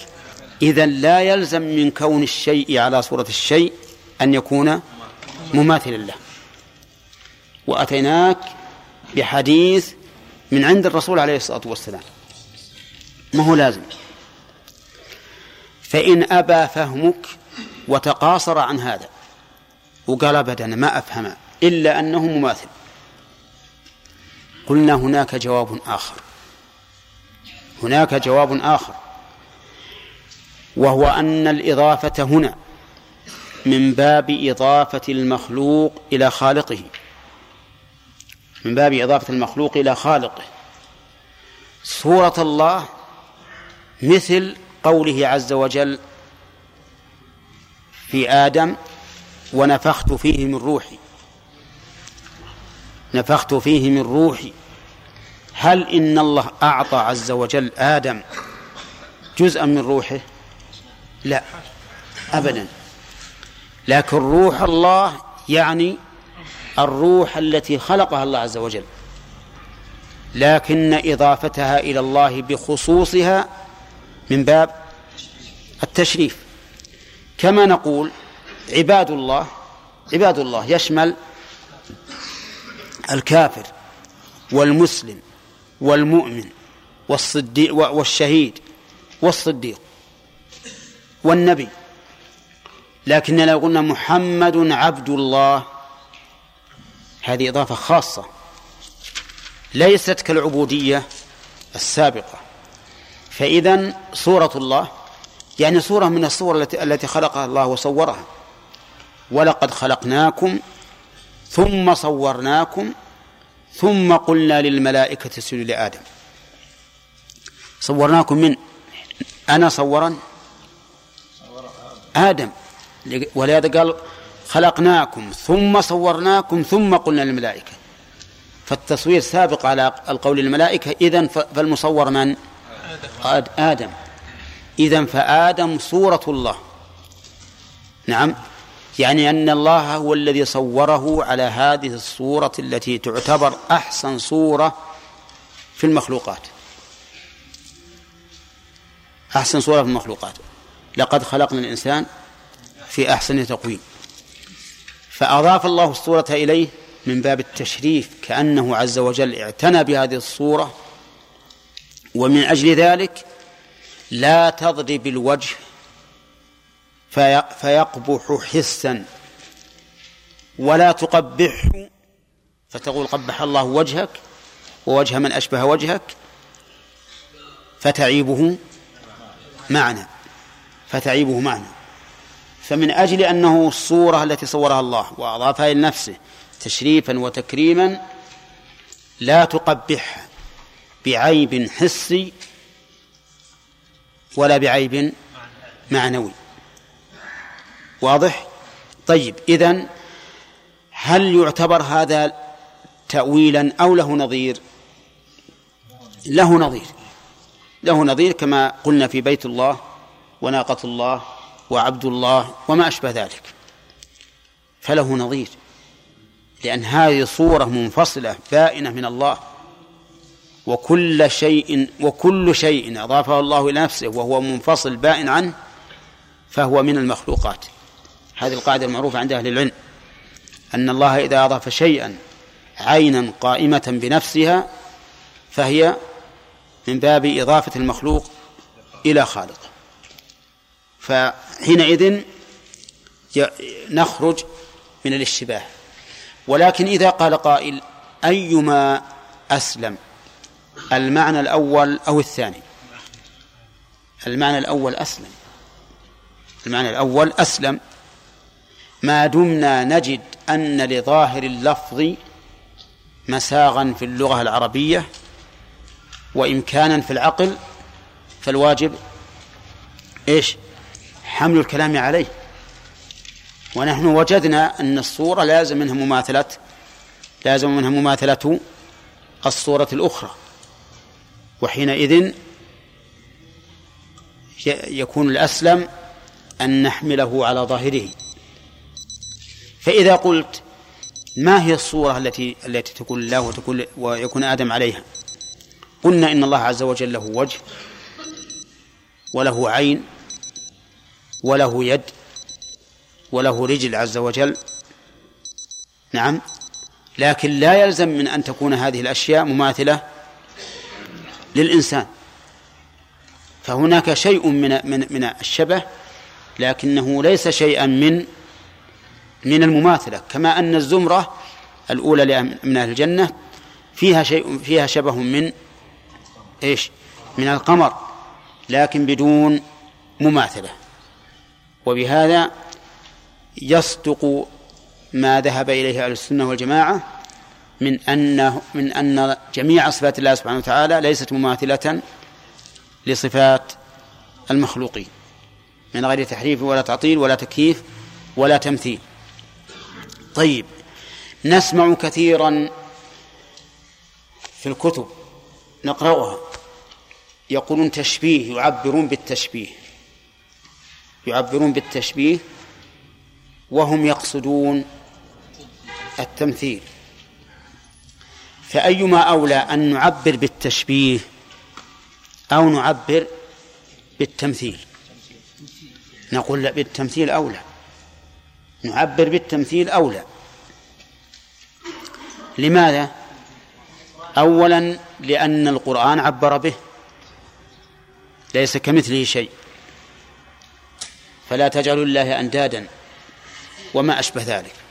إذا لا يلزم من كون الشيء على صورة الشيء أن يكون مماثلا له. وأتيناك بحديث من عند الرسول عليه الصلاة والسلام. ما هو لازم؟ فإن أبى فهمك وتقاصر عن هذا. وقال أبدا ما أفهم إلا أنه مماثل. قلنا هناك جواب آخر. هناك جواب آخر. وهو أن الإضافة هنا من باب إضافة المخلوق إلى خالقه. من باب إضافة المخلوق إلى خالقه. صورة الله مثل قوله عز وجل في آدم ونفخت فيه من روحي. نفخت فيه من روحي. هل إن الله أعطى عز وجل آدم جزءا من روحه؟ لا أبدا. لكن روح الله يعني الروح التي خلقها الله عز وجل. لكن إضافتها إلى الله بخصوصها من باب التشريف. كما نقول عباد الله عباد الله يشمل الكافر والمسلم والمؤمن والصديق والشهيد والصديق والنبي. لكن لو قلنا محمد عبد الله هذه إضافة خاصة ليست كالعبودية السابقة. فإذا صورة الله يعني صورة من الصور التي التي خلقها الله وصورها. ولقد خلقناكم ثم صورناكم ثم قلنا للملائكة اسجدوا لآدم. صورناكم من؟ أنا صورا؟ آدم. ولهذا قال خلقناكم ثم صورناكم ثم قلنا للملائكة. فالتصوير سابق على القول للملائكة إذن فالمصور من؟ آدم. إذن فآدم صورة الله. نعم. يعني أن الله هو الذي صوره على هذه الصورة التي تعتبر أحسن صورة في المخلوقات. أحسن صورة في المخلوقات. لقد خلقنا الإنسان في أحسن تقويم. فأضاف الله الصورة إليه من باب التشريف كأنه عز وجل اعتنى بهذه الصورة ومن أجل ذلك لا تضرب الوجه في فيقبح حسا ولا تقبحه فتقول قبح الله وجهك ووجه من أشبه وجهك فتعيبه معنى فتعيبه معنى. فمن أجل أنه الصورة التي صورها الله وأضافها لنفسه تشريفا وتكريما لا تقبح بعيب حسي ولا بعيب معنوي. واضح؟ طيب إذن هل يعتبر هذا تأويلا أو له نظير؟ له نظير. له نظير كما قلنا في بيت الله وناقة الله وعبد الله وما أشبه ذلك. فله نظير لأن هذه صورة منفصلة بائنة من الله. وكل شيء وكل شيء أضافه الله إلى نفسه وهو منفصل بائن عنه فهو من المخلوقات. هذه القاعدة المعروفة عند أهل العلم أن الله إذا أضاف شيئا عينا قائمة بنفسها فهي من باب إضافة المخلوق إلى خالقه. فحينئذ نخرج من الاشتباه. ولكن إذا قال قائل أيما أسلم؟ المعنى الأول أو الثاني. المعنى الأول أسلم. المعنى الأول أسلم. ما دمنا نجد أن لظاهر اللفظ مساغا في اللغة العربية وإمكانا في العقل فالواجب إيش؟ حمل الكلام عليه. ونحن وجدنا أن الصورة لازم منها مماثلة لازم منها مماثلة الصورة الأخرى. وحينئذ يكون الأسلم أن نحمله على ظاهره. فإذا قلت ما هي الصورة التي التي تكون الله وتكون ويكون آدم عليها؟ قلنا إن الله عز وجل له وجه وله عين وله يد وله رجل عز وجل. نعم. لكن لا يلزم من أن تكون هذه الأشياء مماثلة للإنسان. فهناك شيء من من من الشبه لكنه ليس شيئا من من المماثلة. كما أن الزمرة الأولى من أهل الجنة فيها شيء فيها شبه من إيش؟ من القمر لكن بدون مماثلة. وبهذا يصدق ما ذهب إليه أهل السنة والجماعة من أن من أن جميع صفات الله سبحانه وتعالى ليست مماثلة لصفات المخلوقين من غير تحريف ولا تعطيل ولا تكييف ولا تمثيل. طيب نسمع كثيرا في الكتب نقرأها. يقولون تشبيه يعبرون بالتشبيه. يعبرون بالتشبيه وهم يقصدون التمثيل. فأيما أولى أن نعبر بالتشبيه أو نعبر بالتمثيل. نقول لا بالتمثيل أولى. نعبر بالتمثيل أولى. لماذا؟ أولا لأن القرآن عبر به ليس كمثله شيء. فلا تجعلوا الله أندادا وما أشبه ذلك.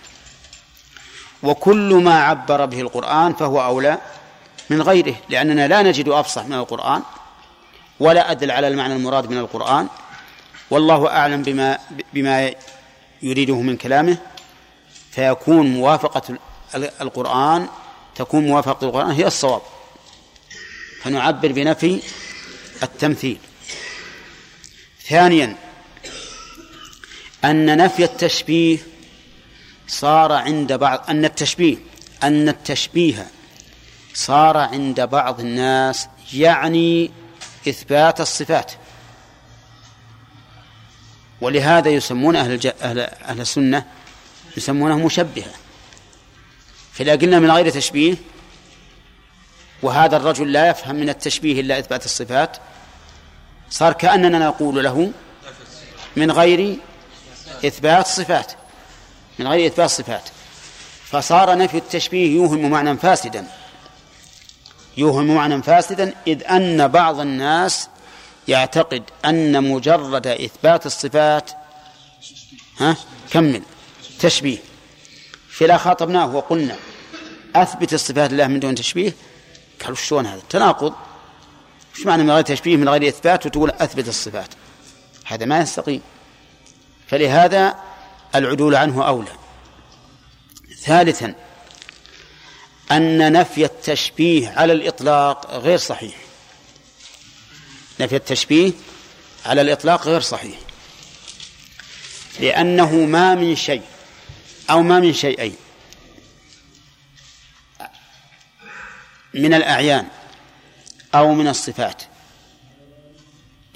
وكل ما عبر به القرآن فهو أولى من غيره لأننا لا نجد أفصح من القرآن ولا أدل على المعنى المراد من القرآن. والله أعلم بما بما يريده من كلامه. فيكون موافقة القرآن تكون موافقة القرآن هي الصواب. فنعبر بنفي التمثيل. ثانيا أن نفي التشبيه صار عند بعض أن التشبيه أن التشبيه صار عند بعض الناس يعني إثبات الصفات. ولهذا يسمون أهل الج... أهل أهل السنة يسمونه مشبهة. فإذا قلنا من غير تشبيه وهذا الرجل لا يفهم من التشبيه إلا إثبات الصفات صار كأننا نقول له من غير إثبات صفات. من غير إثبات صفات فصار نفي التشبيه يوهم معنى فاسدا. يوهم معنى فاسدا إذ أن بعض الناس يعتقد أن مجرد إثبات الصفات ها كمل تشبيه. فلا خاطبناه وقلنا أثبت الصفات لله من دون تشبيه؟ قالوا شلون هذا؟ تناقض. إيش معنى من غير تشبيه من غير إثبات؟ وتقول أثبت الصفات. هذا ما يستقيم. فلهذا العدول عنه أولى. ثالثا أن نفي التشبيه على الإطلاق غير صحيح. نفي التشبيه على الإطلاق غير صحيح. لأنه ما من شيء أو ما من شيئين. من الأعيان أو من الصفات.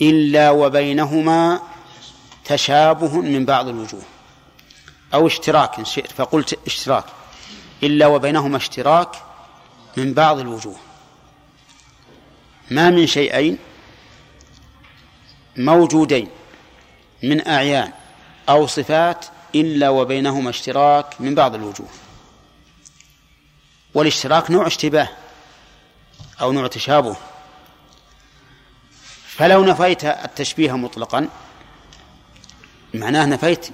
إلا وبينهما تشابه من بعض الوجوه. أو اشتراك إن شئت. فقلت اشتراك. إلا وبينهما اشتراك من بعض الوجوه. ما من شيئين موجودين من أعيان أو صفات إلا وبينهما اشتراك من بعض الوجوه. والاشتراك نوع اشتباه أو نوع تشابه. فلو نفيت التشبيه مطلقا معناه نفيت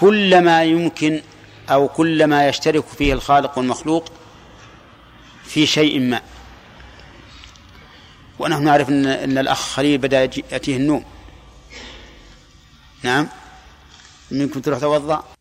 كل ما يمكن أو كل ما يشترك فيه الخالق والمخلوق في شيء ما. ونحن نعرف أن, إن الأخ خليل بدأ يأتيه النوم. نعم. منكم تروح توضأ؟